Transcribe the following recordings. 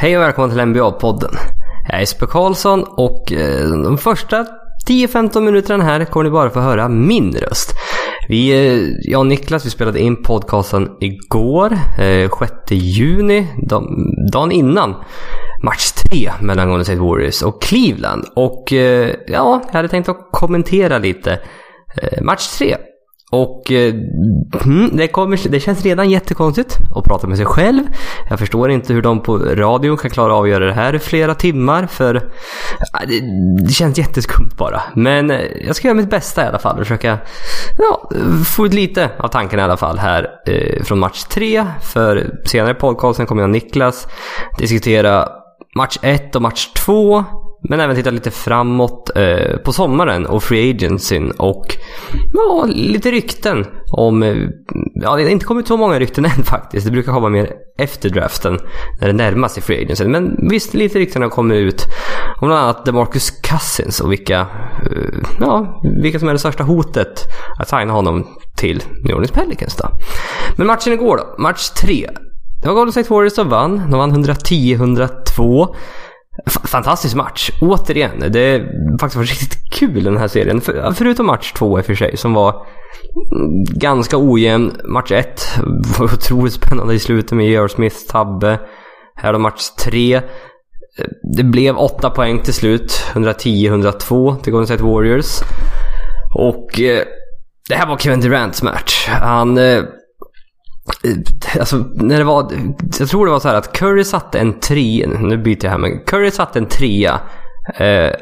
Hej och välkommen till NBA-podden. Jag är Jesper Karlsson och eh, de första 10-15 minuterna här kommer ni bara få höra min röst. Vi, eh, jag och Niklas, vi spelade in podcasten igår, eh, 6 juni, dagen innan match 3 mellan Golden State Warriors och Cleveland. Och ja, jag hade tänkt att kommentera lite match 3. Och eh, hmm, det, kommer, det känns redan jättekonstigt att prata med sig själv. Jag förstår inte hur de på radion kan klara av att göra det här i flera timmar för ah, det, det känns jätteskumt bara. Men eh, jag ska göra mitt bästa i alla fall och försöka ja, få ut lite av tanken i alla fall här eh, från match 3. För senare i podcasten kommer jag och Niklas diskutera match 1 och match 2. Men även titta lite framåt eh, på sommaren och Free Agencyn och ja, lite rykten om... Eh, ja, det har inte kommit så många rykten än faktiskt. Det brukar komma mer efter draften när det närmar sig Free Agencyn. Men visst, lite rykten har kommit ut om bland annat DeMarcus Cousins och vilka, eh, ja, vilka som är det största hotet att signa honom till New Orleans Pelicans då. Men matchen igår då, match 3. Det var Golden State Warriors som vann. De vann 110-102. Fantastisk match, återigen. Det är faktiskt varit riktigt kul den här serien. För, förutom match två i och för sig, som var ganska ojämn. Match ett var otroligt spännande i slutet med J.R. Smiths tabbe. Här då match tre. Eh, det blev åtta poäng till slut. 110-102 till Golden State Warriors. Och eh, det här var Kevin Durants match. Han eh, Alltså, när det var... Jag tror det var så här att Curry satte en trea. Nu byter jag här, men Curry satte en trea. Eh,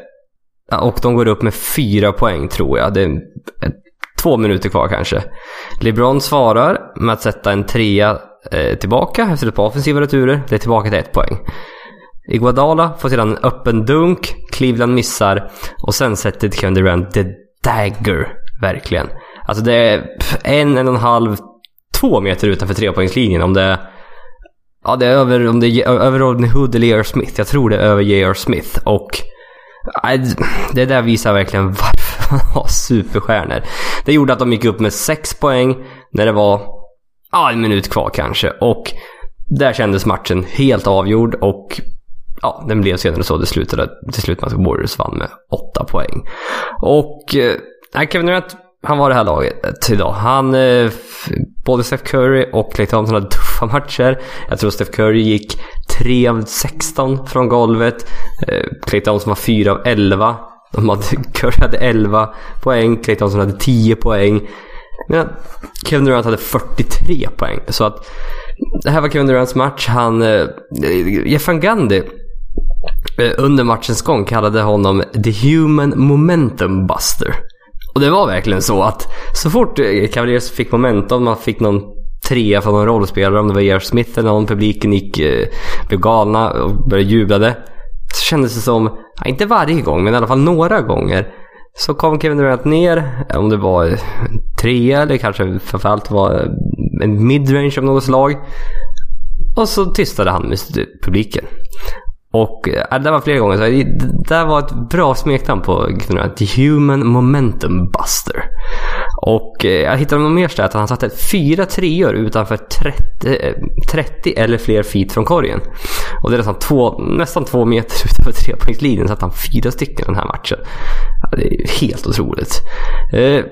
och de går upp med fyra poäng tror jag. Det är två minuter kvar kanske. LeBron svarar med att sätta en trea eh, tillbaka efter ett par offensiva returer. Det är tillbaka till ett poäng. Iguadala får sedan en öppen dunk. Cleveland missar. Och sen sätter Kevin Durant the dagger. Verkligen. Alltså det är en, en och en halv, två meter utanför trepoängslinjen om det är Ja, det är över, om det är över Rodney Hood eller J.R. Smith. Jag tror det är över J.R. Smith. Och det där visar verkligen varför man har superstjärnor. Det gjorde att de gick upp med sex poäng när det var ja, en minut kvar kanske. Och där kändes matchen helt avgjord och ja, den blev senare så. Det slutade till slut med att Warriors vann med åtta poäng. Och eh, Kevin Durant han var det här laget eh, idag. Han, eh, både Steph Curry och Clay Thompson hade tuffa matcher. Jag tror Steph Curry gick 3 av 16 från golvet. Eh, Clay Thompson var 4 av 11. De hade, Curry hade 11 poäng, Clay Thompson hade 10 poäng. Medan Kevin Durant hade 43 poäng. Så att det här var Kevin Durants match. Han, eh, Jeff Van Gundy eh, under matchens gång kallade honom The Human Momentum Buster. Och det var verkligen så att så fort eh, Cavaliers fick momentum, man fick någon trea från någon rollspelare, om det var J.R. Smith eller någon, publiken gick, eh, blev galna och började jublade. Så kändes det som, inte varje gång, men i alla fall några gånger. Så kom Kevin Durant ner, om det var eh, trea eller kanske framförallt var en midrange av något slag. Och så tystade han med publiken. Och eh, äh, det var flera gånger. Så det där var ett bra smeknamn på The Human Momentum Buster. Och äh, jag hittade något mer stat. Han satte fyra treor utanför 30, 30 eh, eller fler feet från korgen. Och det är nästan två, nästan två meter utanför trepoängslinjen satte han fyra stycken den här matchen. Ja, det är helt otroligt. Eh,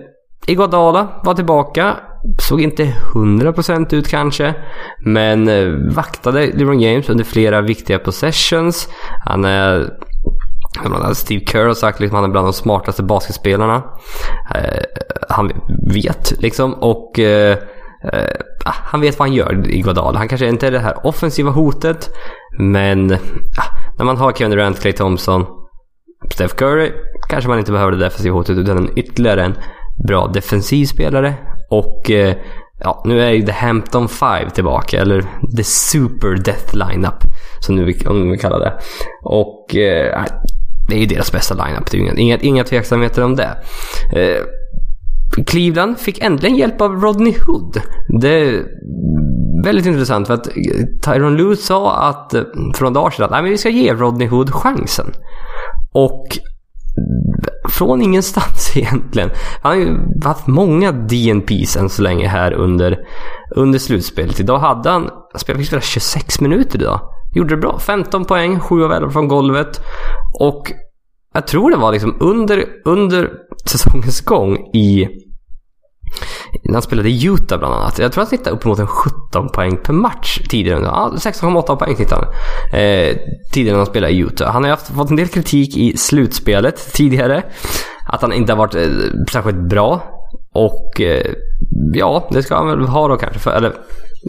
Iguadala var tillbaka. Såg inte 100% ut kanske. Men eh, vaktade LeBron James under flera viktiga possessions. Han är... Steve Kerr har sagt liksom att liksom, han är bland de smartaste basketspelarna. Eh, han vet liksom och eh, eh ah, han vet vad han gör i Godal. Han kanske inte är det här offensiva hotet. Men eh, när man har Kevin Durant, Clay Thompson, Steph Curry kanske man inte behöver det defensiva hotet utan en ytterligare en bra defensiv spelare. Och eh, ja, nu är ju The Hampton Five tillbaka, eller The Super Death Lineup, som nu om vi kallar det. Och eh, det är ju deras bästa lineup, det är ju inga, inga, inga tveksamheter om det. Eh, Cleveland fick äntligen hjälp av Rodney Hood. Det är väldigt intressant för att eh, Tyron Lue sa att, eh, för några dagar sedan att Nej, men vi ska ge Rodney Hood chansen. Och från ingenstans egentligen. Han har ju haft många DNPs än så länge här under, under slutspelet. Idag hade han, han spelade spela 26 minuter idag gjorde det bra. 15 poäng, 7 av 11 från golvet. Och jag tror det var liksom under, under säsongens gång i när han spelade i Utah bland annat. Jag tror han snittade uppemot en 17 poäng per match tidigare. Ja, 16,8 poäng snittade han eh, tidigare när han spelade i Utah. Han har haft, fått en del kritik i slutspelet tidigare. Att han inte har varit eh, särskilt bra. Och eh, ja, det ska han väl ha då kanske. För, eller,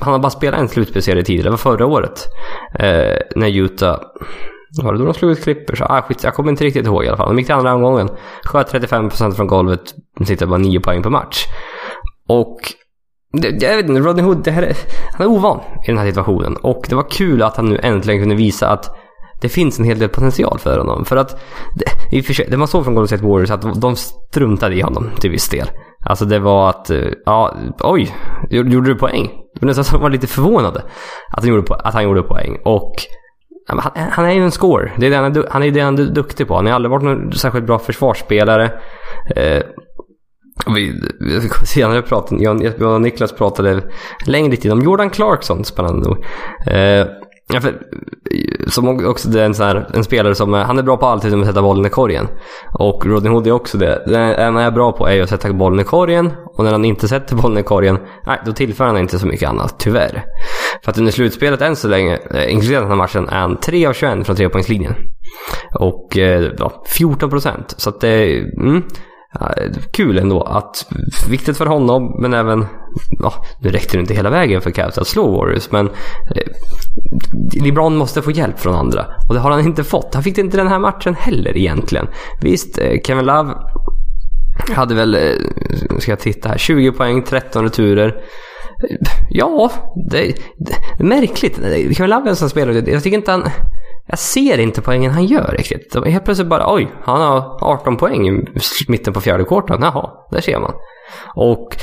han har bara spelat en slutspelserie tidigare. Det var förra året. Eh, när Utah var det då de slog ut Clippers? Ah, skit, jag kommer inte riktigt ihåg i alla fall. De gick till andra omgången. Sköt 35% från golvet. Sitter bara 9 poäng per match. Och jag vet inte, Rodney Hood, det här är, han är ovan i den här situationen. Och det var kul att han nu äntligen kunde visa att det finns en hel del potential för honom. För att det, för sig, det man såg från Golden State Warriors att de struntade i honom till viss del. Alltså det var att, eh, ja, oj, gjorde du poäng? Men var nästan så var lite förvånade att han gjorde, att han gjorde poäng. Och han, han är ju en score. Det är det han, är, han är det han är duktig på. Han har aldrig varit någon särskilt bra försvarsspelare. Eh, vi vi, senare pratade, jag, jag och Niklas pratade längre tid om Jordan Clarkson, spännande nog. Eh, Ja, för, som också det är en, sån här, en spelare som eh, han är bra på allt utom att sätta bollen i korgen. Och Rodney Hood är också det. Det enda han är bra på är att sätta bollen i korgen. Och när han inte sätter bollen i korgen, nej, då tillför han inte så mycket annat, tyvärr. För att under slutspelet än så länge, eh, inklusive den här matchen, är han 3 av 21 från trepoängslinjen. Och eh, ja, 14 procent. Så att det är... Mm. Kul ändå. Att, viktigt för honom, men även... Ja, nu räckte det inte hela vägen för Cavs att slå Warriors, men... Eh, LeBron måste få hjälp från andra. Och det har han inte fått. Han fick det inte den här matchen heller egentligen. Visst, eh, Kevin Love hade väl, eh, ska jag titta här, 20 poäng, 13 returer. Ja, det, det är märkligt. Kevin Love är en sån spelare, jag tycker inte han... Jag ser inte poängen han gör riktigt. Helt plötsligt bara, oj, han har 18 poäng i mitten på fjärde kvarten. Jaha, där ser man. Och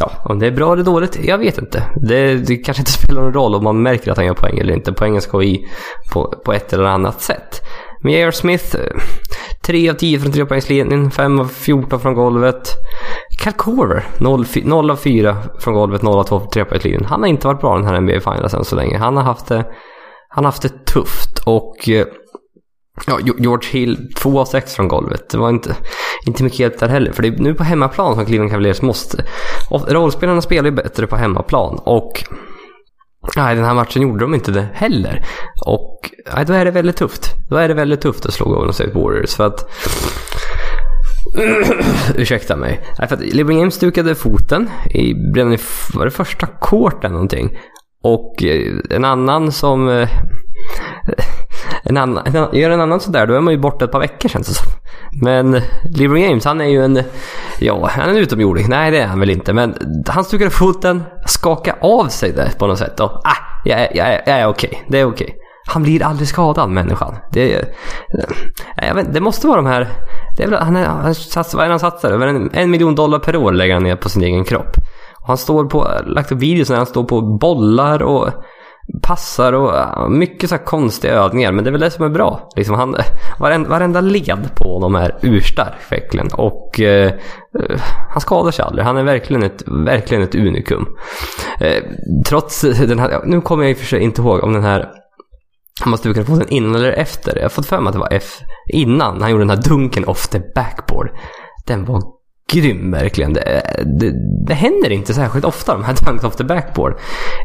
ja, om det är bra eller dåligt, jag vet inte. Det, det kanske inte spelar någon roll om man märker att han gör poäng eller inte. Poängen ska i på, på ett eller annat sätt. Men J.R. Smith, 3 eh, av 10 från trepoängslinjen, 5 av 14 från golvet. Cal Corver, 0, 0 av 4 från golvet, 0 av 2 från trepoängslinjen. Han har inte varit bra den här NBA Finals än så länge. Han har haft det, han har haft det tufft och eh, Ja, George Hill, 2 av 6 från golvet. Det var inte, inte mycket hjälp där heller. För det är nu på hemmaplan som Cleveland Cavaliers måste... Och rollspelarna spelar ju bättre på hemmaplan. Och nej, den här matchen gjorde de inte det heller. Och nej, då är det väldigt tufft. Då är det väldigt tufft att slå Golden State Warriors. För att... Ursäkta mig. Nej, för att LeBron James stukade foten i, redan i var det första quarten någonting. Och eh, en annan som... Eh, En annan, en, gör en annan sådär, då är man ju borta ett par veckor känns det som. Men LeBron James, han är ju en... Ja, han är en utomjording. Nej, det är han väl inte. Men han stukade foten, skakade av sig det på något sätt. Och, ah, jag, jag, jag, jag är okej. Okay. Det är okej. Okay. Han blir aldrig skadad, människan. Det, eh, jag vet, det måste vara de här... Det är väl, han, är, han satsar, vad är han satsar? Över en, en miljon dollar per år lägger han ner på sin egen kropp. Och han står på, lagt upp videos när han står på bollar och passar och mycket så konstiga övningar. Men det är väl det som är bra. Liksom han, varenda, varenda led på honom är urstark verkligen. Och eh, eh, han skadar sig aldrig. Han är verkligen ett, verkligen ett unikum. Eh, trots den här, nu kommer jag i och för sig inte ihåg om den här han måste ha fått den innan eller efter. Jag har fått för mig att det var F innan. Han gjorde den här dunken off the backboard. Den var grym verkligen. Det, det, det, händer inte särskilt ofta de här dunks off the backboard.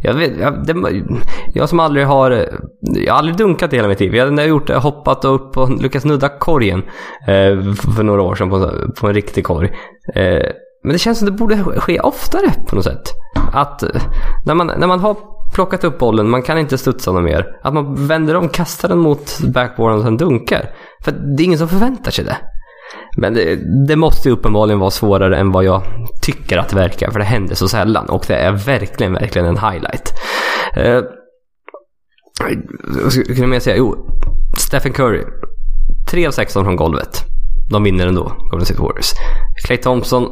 Jag, vet, jag, det, jag som aldrig har... Jag har aldrig dunkat i hela mitt liv. Jag har gjort det, hoppat upp och lyckats nudda korgen eh, för några år sedan på, på en riktig korg. Eh, men det känns som det borde ske oftare på något sätt. Att eh, när man, när man har plockat upp bollen, man kan inte studsa något mer. Att man vänder om, kastar den mot backboarden och sen dunkar. För det är ingen som förväntar sig det. Men det, det, måste ju uppenbarligen vara svårare än vad jag tycker att det verkar. För det händer så sällan. Och det är verkligen, verkligen en highlight. Eh, vad skulle jag mer säga? Jo, Stephen Curry. 3 av 16 från golvet. De vinner ändå, Golden State Warriors. Clay Thompson,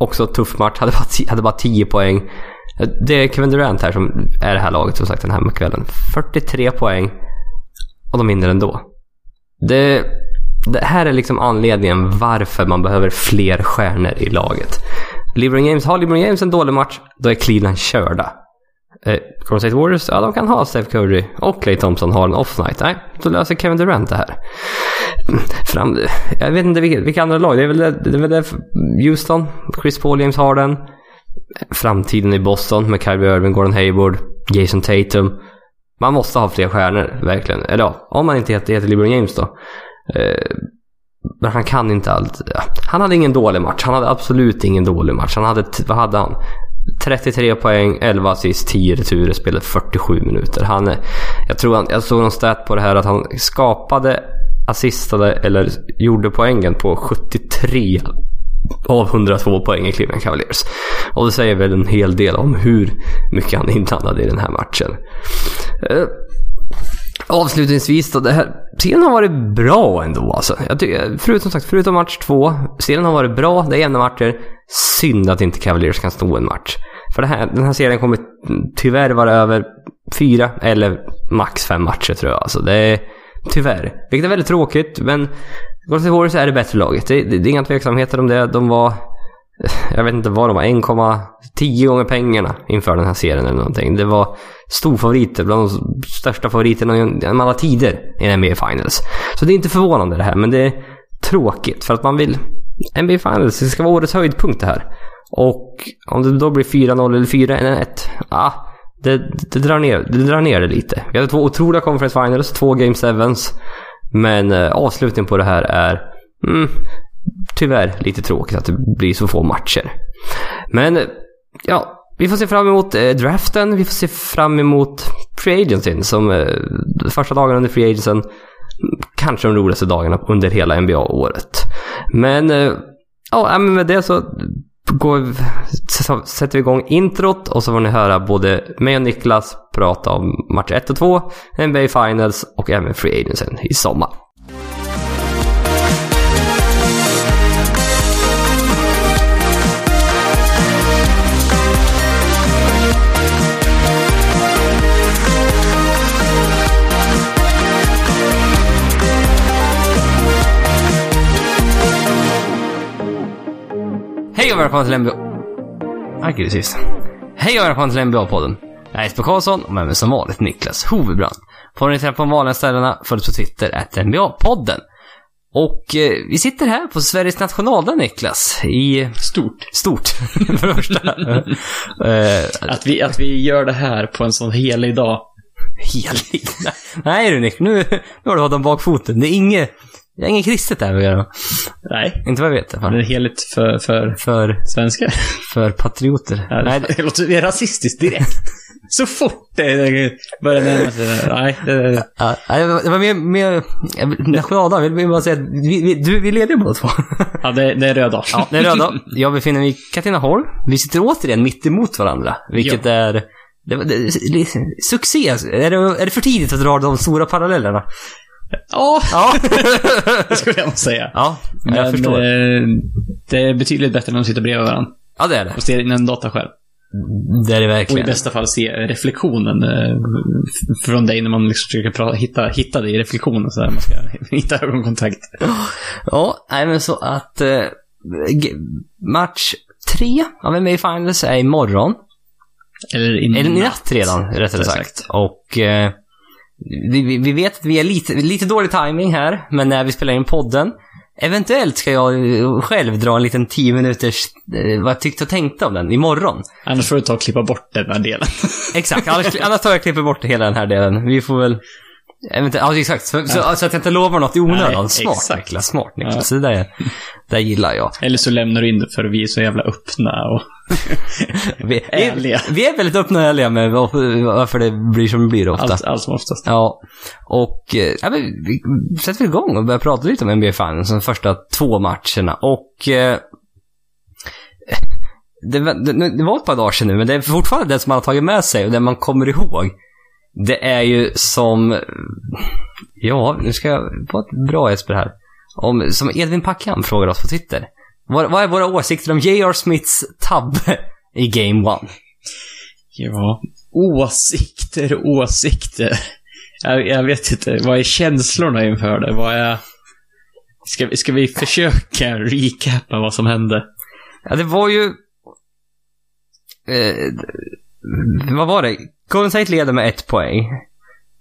också tuff match. Hade bara, hade bara 10 poäng. Eh, det är Kevin Durant här som är det här laget som sagt den här kvällen. 43 poäng. Och de vinner ändå. Det det här är liksom anledningen varför man behöver fler stjärnor i laget. LeBron James, har LeBron James en dålig match, då är Cleveland körda. Eh, Golden State Warriors, ja de kan ha Steph Curry och Clay Thompson har en off-night. Nej, då löser Kevin Durant det här. Fram, jag vet inte vilka, vilka andra lag. Det är väl det, det, är väl det Houston, Chris Paul, James Harden. Framtiden i Boston med Kyrie Irving, Gordon Hayward, Jason Tatum. Man måste ha fler stjärnor, verkligen. Eller ja, om man inte heter, heter LeBron James då. Eh, men han kan inte allt. Han hade ingen dålig match. Han hade absolut ingen dålig match. Han hade, vad hade han? 33 poäng, 11 assist, 10 returer, spelade 47 minuter. Han, jag tror han, jag såg någon stat på det här att han skapade, assistade eller gjorde poängen på 73 av 102 poäng i Cleveland Cavaliers. Och det säger väl en hel del om hur mycket han är inblandad i den här matchen. Eh, Avslutningsvis då, det här, serien har varit bra ändå alltså. Jag tycker, förutom sagt, förutom match två, serien har varit bra, det är jämna matcher. Synd att inte Cavaliers kan stå en match. För det här, den här serien kommer tyvärr vara över fyra eller max fem matcher tror jag. Alltså det är tyvärr. Vilket är väldigt tråkigt, men Golden State Warriors är det bättre laget. Det, det, det är inga tveksamheter om det. De var jag vet inte vad de var, 1,10 gånger pengarna inför den här serien eller någonting. Det var storfavoriter, bland de största favoriterna genom alla tider i NBA Finals. Så det är inte förvånande det här, men det är tråkigt för att man vill... NBA Finals, det ska vara årets höjdpunkt det här. Och om det då blir 4-0 eller 4-1, ah, det, det, drar ner, det drar ner det lite. Vi hade två otroliga Conference Finals, två Game Sevens. Men eh, avslutningen på det här är... Mm, tyvärr lite tråkigt att det blir så få matcher. Men ja, vi får se fram emot eh, draften. Vi får se fram emot Free Agencyn som eh, första dagarna under Free Agencyn, Kanske de roligaste dagarna under hela NBA-året. Men eh, ja, med det så går, så sätter vi igång introt och så får ni höra både mig och Niklas prata om match 1 och 2, NBA Finals och även Free Agency i sommar. Hej och välkomna till NBA... Aggressivt. Hej och välkomna till NBA-podden. Jag är Jesper Karlsson och med mig som vanligt Niklas Hovebrand. Får ni träffa på de vanliga ställena, följ på Twitter, att NBA-podden. Och eh, vi sitter här på Sveriges nationaldag Niklas. I... Stort. Stort, för det första. eh, att, vi, att vi gör det här på en sån helig dag. Helig? Nej du Nick, nu, nu har du hållit om bakfoten. Det är inget... Det är inget kristet där att göra. Nej. Inte vad jag vet. Det är heligt för, för, för svenskar. För patrioter. Ja, Nej, det låter rasistiskt direkt. Så fort det börjar närma sig Nej, det... Ja, det var mer... mer nationaldag, vill vi bara säga att vi, vi, du, vi är lediga båda två. Ja, det, det är röd dag. Ja, det är röd dag. Jag befinner mig i Katrineholm. Vi sitter återigen mitt emot varandra. Vilket ja. är... Det, det, det, succé. Är det, är det för tidigt att dra de stora parallellerna? Ja, ja. det skulle jag nog säga. Ja, jag Men, förstår. Eh, det är betydligt bättre när de sitter bredvid varandra. Ja, det är det. Och ser in en dataskärm. Det är det verkligen. Och i bästa fall se reflektionen eh, från dig när man liksom försöker prata, hitta, hitta det i reflektionen så där man ska hitta ögonkontakt. Ja, nej men så att eh, match tre av NBA Finals är imorgon. Eller i Eller i natt redan, rättare sagt. Och eh, vi, vi, vet att vi är lite, lite dålig timing här, men när vi spelar in podden Eventuellt ska jag själv dra en liten 10 minuters eh, vad jag tyckte och tänkte om den imorgon. Annars får du ta och klippa bort den här delen. exakt, annars, annars tar jag och klipper bort hela den här delen. Vi får väl... Ja, exakt. Så, ja. så, att jag inte lovar något i onödan. Smart exakt. Niklas. Smart Niklas. Ja. Det där, det gillar jag. Eller så lämnar du in det för vi är så jävla öppna och vi, ärliga. Vi, vi, är väldigt öppna och ärliga med varför det blir som det blir ofta. Allt, allt som oftast. Ja. Och eh, ja, vi, vi sätter igång och börjar prata lite om NBA Finals de första två matcherna. Och eh, det, det, det, var ett par dagar sedan nu, men det är fortfarande det som man har tagit med sig och det man kommer ihåg. Det är ju som... Ja, nu ska jag ett bra Jesper här. Om, som Edvin Packham frågar oss på Twitter. Vad, vad är våra åsikter om J.R. Smiths tabbe i Game 1? Ja, åsikter, åsikter. Jag, jag, vet inte, vad är känslorna inför det? Vad är... Ska, ska vi försöka recapa vad som hände? Ja, det var ju... Eh, vad var det? Golden State leder med ett poäng.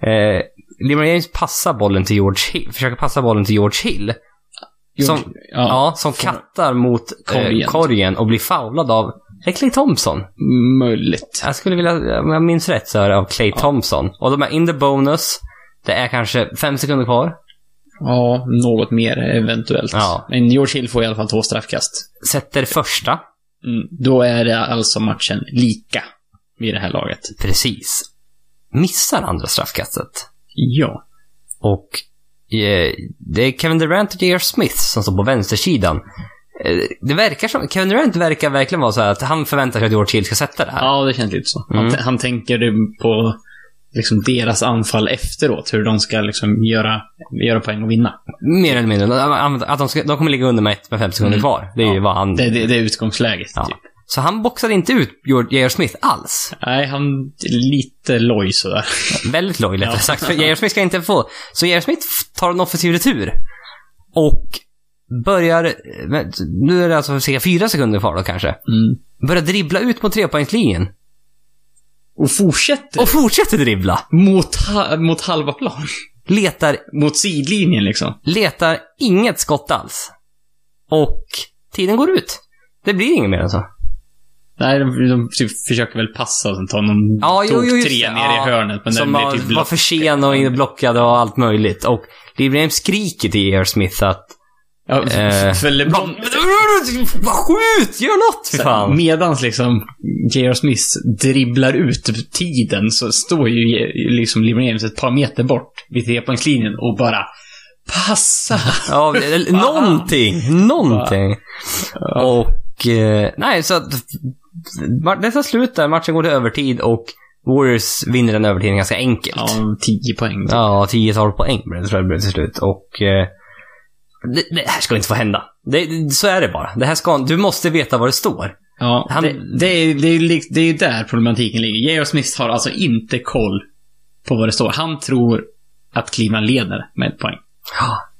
Eh, LeBron James passar bollen till George Hill, försöker passa bollen till George Hill. Som, George- ja, som kattar mot korgen. Korgen. Eh, korgen och blir foulad av är Clay Thompson. Möjligt. Jag skulle vilja, om jag minns rätt så är det av Clay Thompson. Och de är in the bonus. Det är kanske fem sekunder kvar. Ja, något mer eventuellt. Ja. Men George Hill får i alla fall två straffkast. Sätter första. Mm. Då är det alltså matchen lika vid det här laget. Precis. Missar andra straffkastet. Ja. Och eh, det är Kevin Durant och J.R. Smith som står på vänstersidan. Eh, det verkar som, Kevin Durant verkar verkligen vara så att han förväntar sig att George Hill ska sätta det här. Ja, det känns lite så. Han, Mm. t- han tänker på liksom deras anfall efteråt. Hur de ska liksom göra, göra poäng och vinna. Mer eller mindre. Att de, ska, de kommer ligga under med ett med fem sekunder Mm. kvar. Det är ju Ja. vad han... Det, det, det är utgångsläget, ja. typ. Så han boxade inte ut J.R. Smith alls. Nej, han är lite loj sådär. Väldigt loj, rättare Ja. sagt. För J.R. Smith ska inte få... Så J.R. Smith tar en offensiv retur. Och börjar... Nu är det alltså cirka fyra sekunder kvar då kanske. Mm. Börjar dribbla ut mot trepoängslinjen. Och fortsätter Och fortsätter dribbla. mot, ha, mot halva plan. Letar, Mot sidlinjen liksom. letar inget skott alls. Och tiden går ut. Det blir inget mer än så. Nej, de, de typ försöker väl passa och sen ta någon Ja, jo, jo, just tre det. ner Ja. i hörnet. Men Som den blir var, typ var för sen och inblockad och allt möjligt. Och LeBron skriker till J.R. Smith att... Ja, Eh, för LeBron... Skjut! Gör något för fan! Medans liksom J.R. Smith dribblar ut tiden så står ju liksom LeBron James ett par meter bort vid trepoängslinjen och bara passa. Ja, någonting. Någonting. Och... Eh, nej, så att... tar slut där. Matchen går till övertid och Warriors vinner den övertiden ganska enkelt. Ja, 10 poäng. Ja, 10-12 poäng blev det tror jag blev till slut. Och... Eh, det, det här ska inte få hända. Det, så är det bara. Det här ska, du måste veta vad det står. Ja, Han- det, det, är, det, är, det är där problematiken ligger. J.R. Smith har alltså inte koll på vad det står. Han tror att Cleveland leder med ett poäng.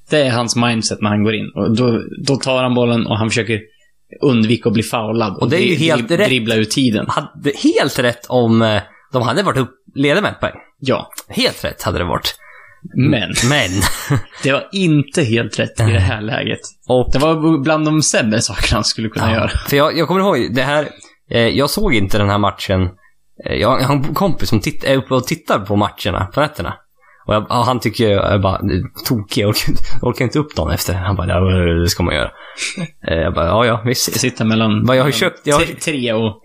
Det är hans mindset när han går in. Och då, då tar han bollen och han försöker undvika att bli foulad. Och, Och det är ju helt dri- rätt. dribbla ut tiden. Hade helt rätt om eh, de hade varit upp, leda med ett poäng. Ja. Helt rätt hade det varit. Men Men. det var inte helt rätt i det här läget. Och Det var bland de sämre sakerna han skulle kunna göra. För jag, jag kommer ihåg, det här, eh, jag såg inte den här matchen. Eh, jag, jag har en kompis som titt, är uppe och tittar på matcherna på nätterna. Och, jag, och han tycker jag är bara "Du är tokig, jag orkar, orkar inte upp dagen efter. Han bara, ja, det ska man göra. Eh, jag bara, ja, ja, visst. Sitta mellan... Vad jag har köpt- jag har- tre- och...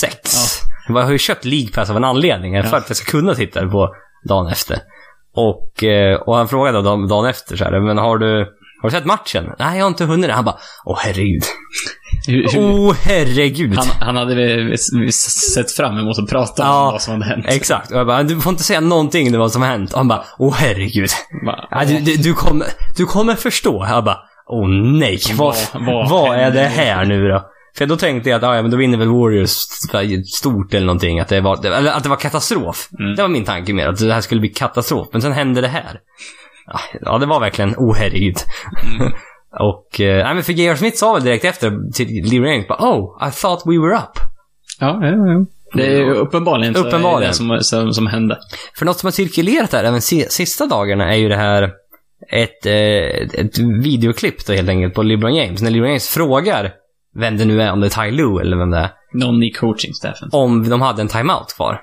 Sex. Jag har ju köpt League Pass av en anledning, för att jag ska kunna titta på dagen efter. Och, eh, och han frågade dagen, dagen efter så här, men har du, har du sett matchen? Nej, jag har inte hunnit det. Han bara, åh herregud. Åh herregud. han, han hade sett fram emot att prata om Ja, vad som hade hänt. Exakt. Och jag bara, du får inte säga någonting om vad som har hänt. Och han bara, åh herregud. Bara, Ja, du, du, du, kommer, du kommer förstå. Jag bara, åh nej. Vad, Vad- vad, är det här nu då? För då tänkte jag att, ja men då vinner väl Warriors stort eller någonting. Att det var, eller att det var katastrof. Mm. Det var min tanke mer, att det här skulle bli katastrof. Men sen hände det här. Ja, det var verkligen, herregud. Mm. Och, eh, men för J.R. Smith sa väl direkt efter till Lee James bara, oh, I thought we were up. Ja, ja, ja. Det är ju uppenbarligen, så Uppenbarligen. är det som, som, som hände. För något som har cirkulerat där även si- sista dagarna är ju det här ett, eh, ett videoklipp då helt enkelt på LeBron James. När LeBron James frågar vem det nu är, om det är Ty Lue eller vem det är, Någon i coachingstaffen. om de hade en timeout kvar.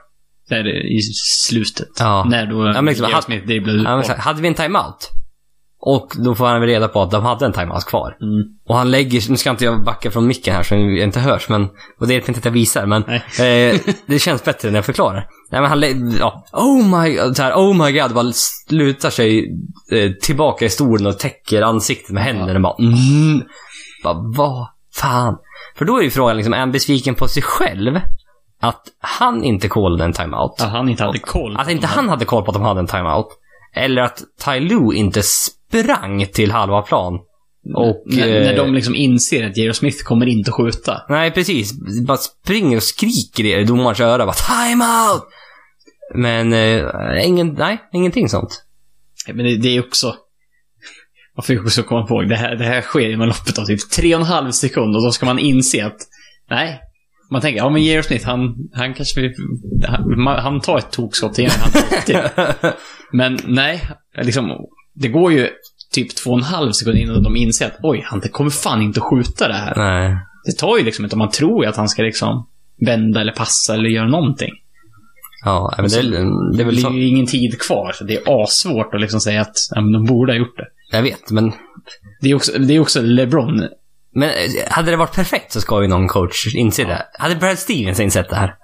Där i slutet. Ja. När då Ja, men liksom, han- Smith ut bollen. sa, hade vi en timeout? Och då får han väl reda på att de hade en timeout kvar. Mm. Och han lägger, nu ska inte jag backa från micken här så det inte hörs, men, och det är inte att jag visar, men eh, det känns bättre när jag förklarar. Nej men han, ja, oh my god, så här, oh my god, bara slutar sig eh, tillbaka i stolen och täcker ansiktet med händerna bara, mm, bara, vad fan. För då är ju frågan liksom, är han besviken på sig själv? Att han inte callade en timeout? Att han inte hade koll. Att inte han hade koll på att de hade en timeout. Eller att Ty Lue inte sprang till halva plan. Och... när, eh, när de liksom inser att J.R. Smith kommer inte skjuta. Nej, precis. Bara springer och skriker i domarens öra. Bara timeout! Men, eh, ingen, nej, ingenting sånt. Men det, det är också... Man får ju också komma ihåg, det här, det här sker inom loppet av typ tre och en halv sekund och då ska man inse att nej, Man tänker, ja men J.R. Smith, han, han kanske... Han, han tar ett tokskott igen, han alltid. Men nej, liksom, det går ju typ två och en halv sekund innan de inser att oj, han kommer fan inte att skjuta det här. Nej. Det tar ju liksom inte, man tror ju att han ska liksom vända eller passa eller göra någonting. Ja, men det, är- det är Det väl blir så. ju ingen tid kvar, så det är assvårt att liksom säga att ja, men de borde ha gjort det. Jag vet, men... Det är också, det är också LeBron. Men eh, hade det varit perfekt så ska ju någon coach inse det. Hade Brad Stevens insett det här?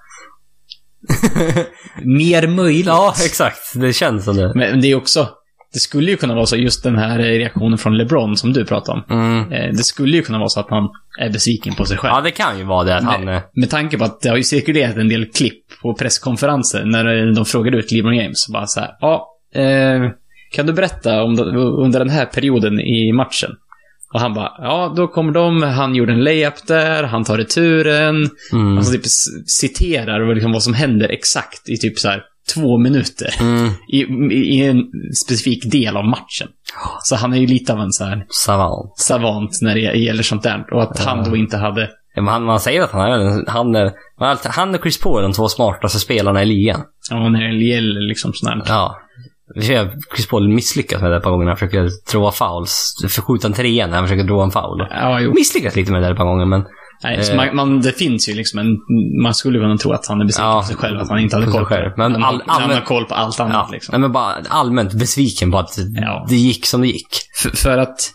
Mer möjligt. Ja, exakt. Det känns som det. Men det är också, det skulle ju kunna vara så, just den här reaktionen från LeBron som du pratade om. Mm. Eh, Det skulle ju kunna vara så att han är besviken på sig själv. Ja, det kan ju vara det att han... eh, Med tanke på att det har ju cirkulerat en del klipp på presskonferenser när de frågade ut LeBron James. Bara så här, ja, eh, kan du berätta om under den här perioden i matchen? Och han bara, ja, då kommer de, han gjorde en layup där, han tar returen. Mm. Alltså typ citerar liksom, vad som händer exakt i typ så här två minuter. Mm. I, i, I en specifik del av matchen. Så han är ju lite av en så här Savant. savant när det gäller sånt där. Och att han då inte hade Ja, men han, man säger att han är han, är, han och Chris Paul är de två smartaste spelarna i ligan. Ja, när det gäller liksom sånt här. Ja. Chris Paul misslyckas med det ett par gånger när han försöker tråa fouls. Förskjuta en trea när han försöker dra en foul. Ja, jo. Misslyckas lite med det ett par gånger, men... Nej, Eh. man, man, det finns ju liksom en... Man skulle kunna tro att han är besviken Ja, på sig själv, att han inte hade koll på själv. Men Men all- han, allmän- har koll på allt annat Ja, liksom. nej, men bara allmänt besviken på att Ja. det gick som det gick. För, för att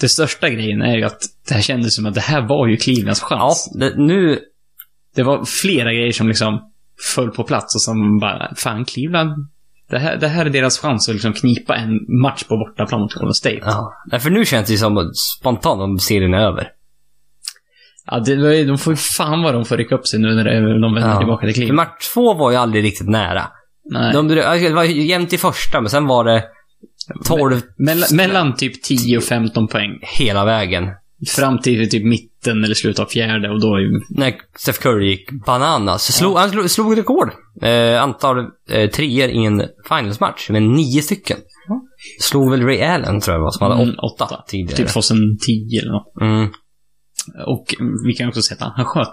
det största grejen är ju att det här kändes som att det här var ju Clevelands Ja, chans. det, nu... Det var flera grejer som liksom föll på plats och som bara, fan Cleveland, det här, det här är deras chans att liksom knipa en match på bortaplan mot Golden State. Ja. För nu känns det som att spontant om serien är över. Ja, det, ju- de får ju fan vad de får rycka upp sig nu när de vänder Ja. tillbaka till Cleveland. match två var ju aldrig riktigt nära. Nej. De, det var jämnt i första, men sen var det 12 mellan, mellan typ 10 och 15 poäng. hela vägen. Fram till typ mitten eller slutet av fjärde och då ju... När Steph Curry gick bananas. Slog, Han slog, slog rekord. Eh, antal eh, treor i en finalsmatch med nio stycken. Ja. Slog väl Ray Allen, tror jag var, som hade Mm, åtta, tidigare. Typ 2010 eller något. Mm. Och vi kan också se att han, han sköt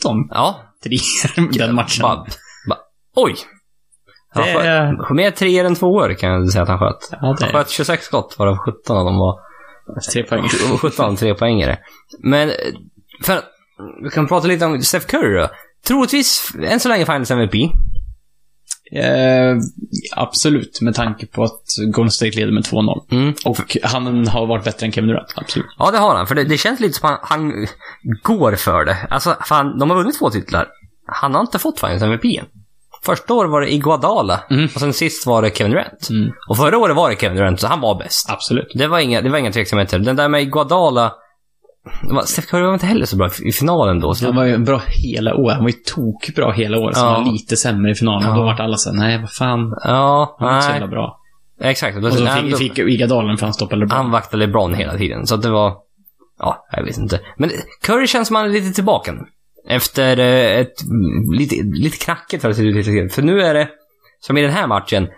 17 Ja. treor den matchen. Bara, bara, oj! Han Det sköt, mer treor än tvåor kan jag säga att han sköt. Ja, Han det sköt 26 skott, varav 17 av dem var tre poäng. och 17 trepoängare. Men, eh, för vi kan prata lite om Steph Curry då. Troligtvis, än så länge, Finals MVP. Eh, absolut, med tanke på att Golden State leder med 2-0. Mm. Och han har varit bättre än Kevin Durant, absolut. Ja, det har han. För det, det känns lite som han, han går för det. Alltså, fan, de har vunnit två titlar. Han har inte fått Finals MVP än. Första året var det Iguodala Mm. och sen sist var det Kevin Durant. Mm. Och förra året var det Kevin Durant, så han var bäst. Absolut. Det var inga, det var inga tveksamheter. Den där med var- Steph Curry var inte heller så bra i finalen då. Så Han var ju bra hela året. Han var ju tokbra hela året. Ja. var han lite sämre i finalen. Och då Ja. vart alla såhär, nej vad fan. ja, Han var inte så jävla bra. Exakt. Och då, Och så nej, då- fick, fick Igadalen för han stoppade LeBron. Han vaktade LeBron hela tiden. Så att det var... Ja, jag vet inte. Men Curry känns som han är lite tillbaka nu. Efter eh, ett lite, lite knackigt för lite För nu är det, som i den här matchen,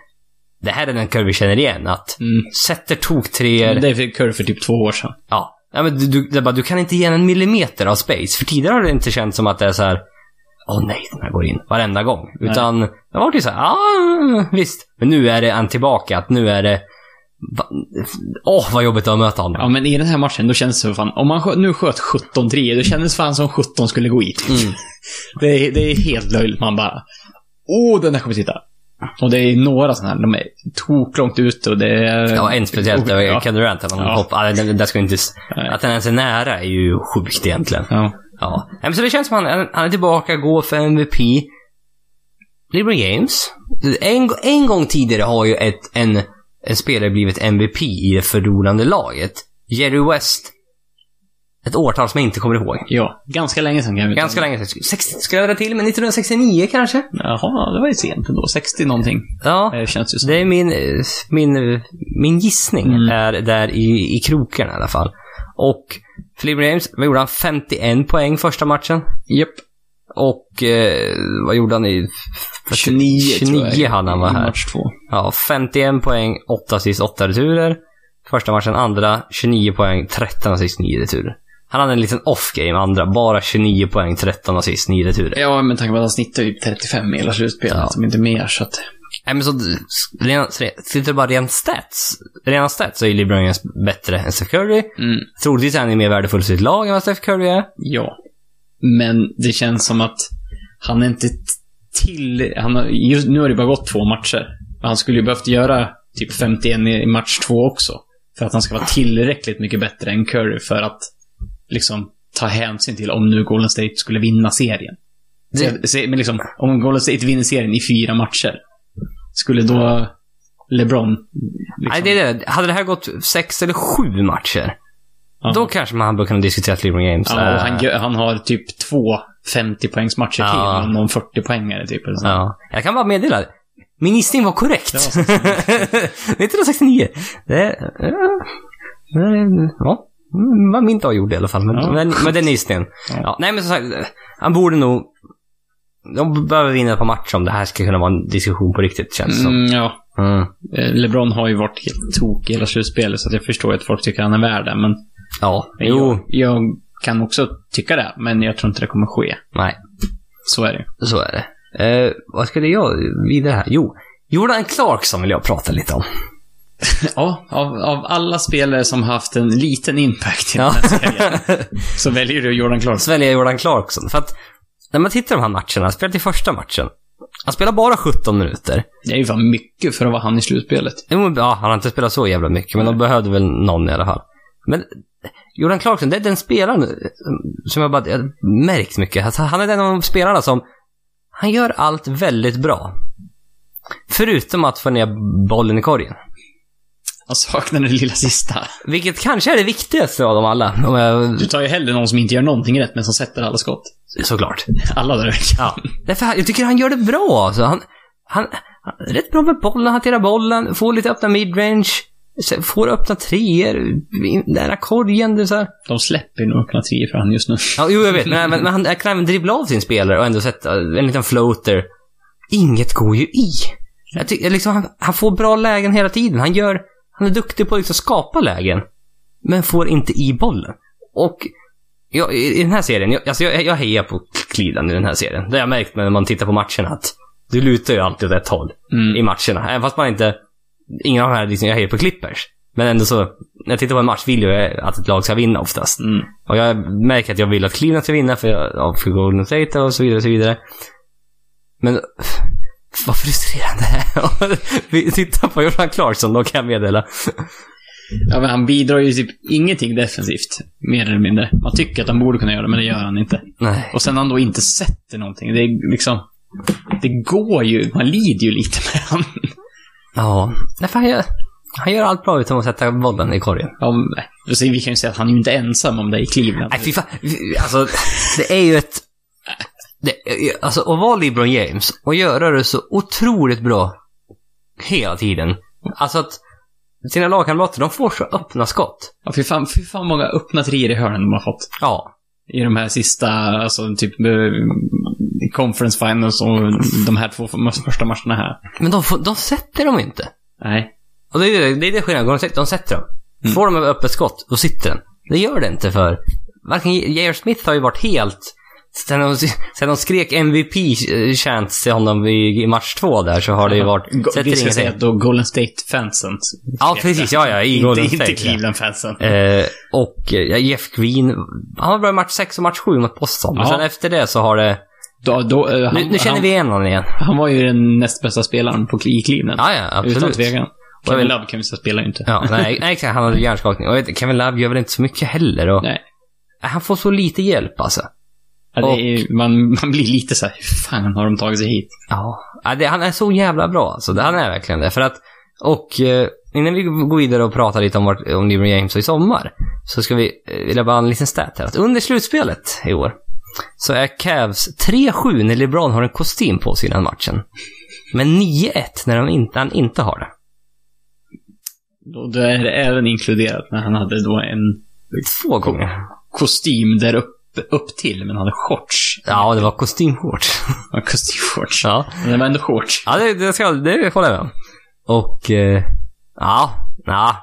det här är den Curry känner igen. Att Mm. sätter toktreor. Det fick Curry för typ två år sedan. Ja. ja men du, du, det är bara, du kan inte ge en millimeter av space. För tidigare har det inte känts som att det är så här. Åh nej, den här går in. Varenda gång. Nej. Utan det har varit så här, ja visst. Men nu är det han tillbaka. Att nu är det... Åh, vad jobbigt det är att möta honom. Ja, men i den här matchen, då känns det som fan, om man skö- nu sköt 17 3 då kändes fan som 17 skulle gå i. typ. Mm. Det, är, det är helt löjligt. Man bara, åh, den där kommer sitta. Och det är några sådana här, de är toklångt ute och det är... Ja, en speciellt. Det var Durant. Ja. hopp, ah, det, det ska inte, Nej. att den ens är nära är ju sjukt egentligen. Ja. Ja. Men så det känns som att han, han är tillbaka, går för MVP. LeBron James. En, en gång tidigare har ju ett, en, en spelare blivit MVP i det förlorande laget. Jerry West. Ett årtal som jag inte kommer ihåg. ja, ganska länge sedan kan vi Ganska länge sedan. 60, ska jag till med 1969 kanske? Jaha, det var ju sent ändå. 60 någonting. Ja. Det känns ju som. Det är min, eh, min, eh, min gissning Mm. är där i, i krokarna i alla fall. Och LeBron James, vad gjorde han? 51 poäng första matchen. Japp. Och eh, vad gjorde han i... 29, 29 tror jag, hade han i var här. match två. Ja, 51 poäng, 8 assist, 8 returer. Första matchen, andra 29 poäng, 13 assist, 9 returer. Han hade en liten off-game andra. Bara 29 poäng, 13 assist, 9 returer. Ja, men tanke på att han snittar ju 35 i hela slutspelet, Ja. som inte mer, så att... Nej men så, rena, sitter det bara rent stats? Rena stats så är LeBron James bättre än Steph Curry. Mm, Troligtvis är han ju mer värdefull för sitt lag än vad Steph Curry är. ja. Men det känns som att han är inte till... Han just, nu har det bara gått två matcher. Han skulle ju behövt göra typ 51 i match två också. För att han ska vara tillräckligt mycket bättre än Curry för att liksom ta hänsyn till om nu Golden State skulle vinna serien. Det- men liksom, om Golden State vinner serien i fyra matcher, skulle då LeBron... Liksom, Nej, det är det. Hade det här gått sex eller sju matcher, ja. då kanske man bör kunna diskutera LeBron James Ja, han, han har typ två 50-poängsmatcher Ja. till, någon 40-poängare typ. Eller så. Ja. Jag kan bara meddela. Min gissning var korrekt. Det var 69. 1969. Det... Ja. Det- Ja. Mm, Vad min dag gjorde i alla fall. Men, Ja. men, men den gissningen. Ja. Ja. Nej, men som sagt. Han borde nog... De behöver vinna par matcher om det här ska kunna vara en diskussion på riktigt, känns det som. Mm, ja. Mm. Eh, LeBron har ju varit helt tokig hela slutspelet, så att jag förstår att folk tycker han är värd det. Men Ja. Jo. jag, jag kan också tycka det, men jag tror inte det kommer ske. Nej. Så är det. Så är det. Eh, vad skulle jag vidare här? Jo. Jordan Clarkson vill jag prata lite om. Ja, av, av alla spelare som haft en liten impact i Ja. den här serien, så väljer du Jordan Clarkson. Så väljer jag Jordan Clarkson. För att när man tittar på de här matcherna, han spelade i första matchen. Han spelar bara 17 minuter. Det är ju fan mycket för att vara han i slutspelet. Jo, Ja, han har inte spelat så jävla mycket, men de behövde väl någon i alla fall. Men Jordan Clarkson, det är den spelaren eh, som jag bara jag märkt mycket. Alltså, han är den av de spelarna som, han gör allt väldigt bra. Förutom att få ner bollen i korgen. Jag saknar det lilla sista. Vilket kanske är det viktigaste av dem alla. Jag, Du tar ju hellre någon som inte gör någonting rätt, men som sätter alla skott. såklart. Alla där Ja. Därför, jag tycker han gör det bra alltså. Han, han, han rätt bra med bollen, hanterar bollen, får lite öppna midrange, får öppna treor, nära korgen. Det så här. De släpper nog öppna treor för han just nu. Ja, jo, jag vet. Men, men, men han kan även dribbla av sin spelare och ändå sätta en liten floater. Inget går ju i. Jag tycker liksom, han, han får bra lägen hela tiden. Han gör, han är duktig på att liksom skapa lägen. Men får inte i bollen. Och jag, i, i den här serien, jag, alltså jag, jag hejar på Cleveland i den här serien. Det har jag märkt när man tittar på matcherna att du lutar ju alltid åt ett håll Mm. i matcherna. Även fast man inte, ingen av de här, liksom, jag hejar på Clippers. Men ändå så, när jag tittar på en match vill jag att ett lag ska vinna oftast. Mm. Och jag märker att jag vill att Cleveland ska vinna för, ja, för Golden State och så vidare och så vidare. Men vad frustrerande det är. Vi tittar på Jordan Clarkson, då kan jag meddela. Ja, men han bidrar ju typ ingenting defensivt. Mer eller mindre. Man tycker att han borde kunna göra det, men det gör han inte. Nej. Och sen han då inte sätter någonting. Det är liksom... Det går ju. Man lider ju lite med han. Ja. Nej, han gör, han gör allt bra utan att sätta bollen i korgen. Ja, men, vi kan ju säga att han är ju inte ensam om det i Cleveland. Nej, fy fan. Alltså, det är ju ett... Det, alltså, att vara LeBron James och göra det så otroligt bra hela tiden. Alltså att sina lagkamrater, de får så öppna skott. Ja, fy fan, fy fan många öppna treor i hörnen de har fått. Ja. I de här sista, alltså typ eh, conference finals och de här två första matcherna här. Men de, får, de sätter dem inte. Nej. Och det är det, det, är det skillnaden. De sätter, de sätter dem. Mm. Får de öppet skott, då sitter den. Det gör det inte för... Varken J.R. Smith har ju varit helt... Sen de, sen de skrek MVP-chants till honom i, i match två där så har det ju varit... Go- vi ska säga att då Golden State-fansen. Ja, precis. Ja, ja. I Golden inte, State. inte Cleveland-fansen. Eh, och eh, Jeff Green, han var bra i match 6 och match 7 mot Boston. Men Ja. sen efter det så har det... Då, då, eh, han, Nu, nu känner han, vi igen honom igen. Han var ju den näst bästa spelaren på, i Cleveland. Ja, ja, Utan absolut. tvekan. jag Kevin vill- Love kan vi säga spelar ju inte. Ja, nej, nej, exakt. Han hade hjärnskakning. Och Kevin Love gör väl inte så mycket heller. Och, Nej. Han får så lite hjälp alltså. Ja, är, man, man blir lite så här, hur fan har de tagit sig hit? Ja, ja det, han är så jävla bra alltså. Det, han är verkligen det. För att, och eh, innan vi går vidare och pratar lite om, vart, om LeBron James i sommar, så ska vi, eh, vill jag bara ha en liten stat här. Att under slutspelet i år, så är Cavs 3-7 när LeBron har en kostym på sig innan matchen. Men 9-1 när de inte, han inte har det. Då, är det även inkluderat när han hade då en Två gånger. kostym där upp, upp till men hade shorts. Ja, det var kostymshorts. Ja, kostymshorts. ja. Men det var ändå shorts. Ja, det, det, ska, det håller jag med. Och, eh, ja, ja,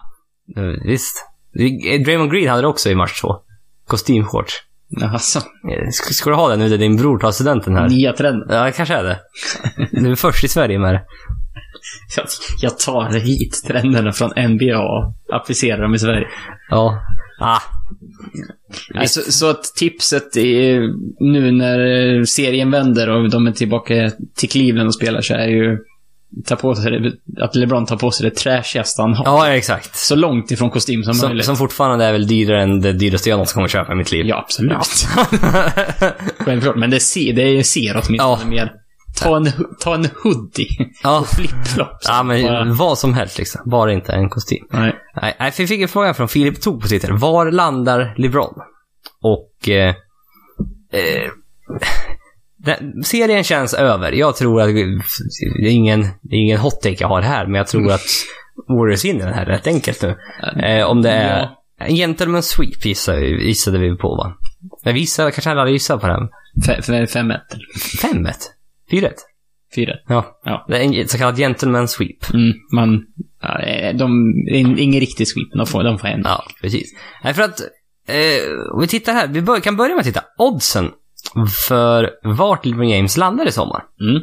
eh, visst. Draymond Green hade det också i match två. kostymshorts. Alltså, Eh, Ska, ska du ha det nu när din bror tar studenten här? nya trenden. Ja, kanske är det. Du är först i Sverige med det. Jag, jag tar hit trenderna från NBA och applicerar dem i Sverige. Ja. Ah, Så, så att tipset är nu när serien vänder och de är tillbaka till Cleveland och spelar så är ju ta på sig att LeBron tar på sig det trashigaste han har. ja, exakt. Så långt ifrån kostym som, Som, möjligt. som fortfarande är väl dyrare än det dyraste jag någonsin kommer köpa i mitt liv. Ja, absolut. Självklart. Men det ser, det ser åtminstone Ja. mer. Ta en, ta en hoodie Ja. och flipflops. Ja, men Bara- vad som helst liksom. Bara inte en kostym. Nej. Nej, vi fick en fråga från Filip Tog på Twitter. Var landar LeBron? Och... Eh, eh, den, serien känns över. Jag tror att... Det är ingen, det är ingen hot take jag har här, men jag tror att Warriors vinner den här rätt enkelt nu. Eh, om det är... En gentleman sweep gissade, gissade vi på va? Men vissa kanske alla hade gissat på den. Fe- fe- Fem ett. 5-1? 4-1? Fyra. Ja. Ja. Det är en så kallad gentleman sweep. Mm, man... Ja, de... in- Ingen riktig sweep. De får, de får en. Ja, precis. Nej, för att eh, om vi tittar här. Vi bör, kan börja med att titta. Oddsen för vart LeBron James landar i sommar. Mm.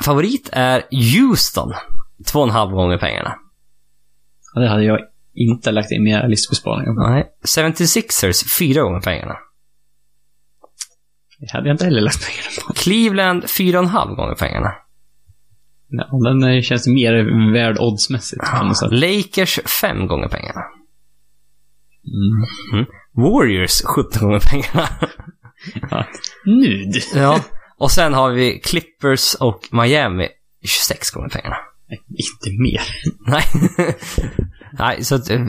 Favorit är Houston. Två och en halv gånger pengarna. Ja, det hade jag inte lagt in i mina listbesparingar. Nej. 76ers, fyra gånger pengarna. Det hade jag inte heller lagt pengar på. Cleveland, fyra och en halv gånger pengarna. Ja, den eh, känns mer värd oddsmässigt. sätt. Lakers, fem gånger pengarna. Mm. Warriors, 17 gånger pengarna. Ja. Nud. ja. Och sen har vi Clippers och Miami, 26 gånger pengarna. Inte mer. Nej. Nej, så att, eh,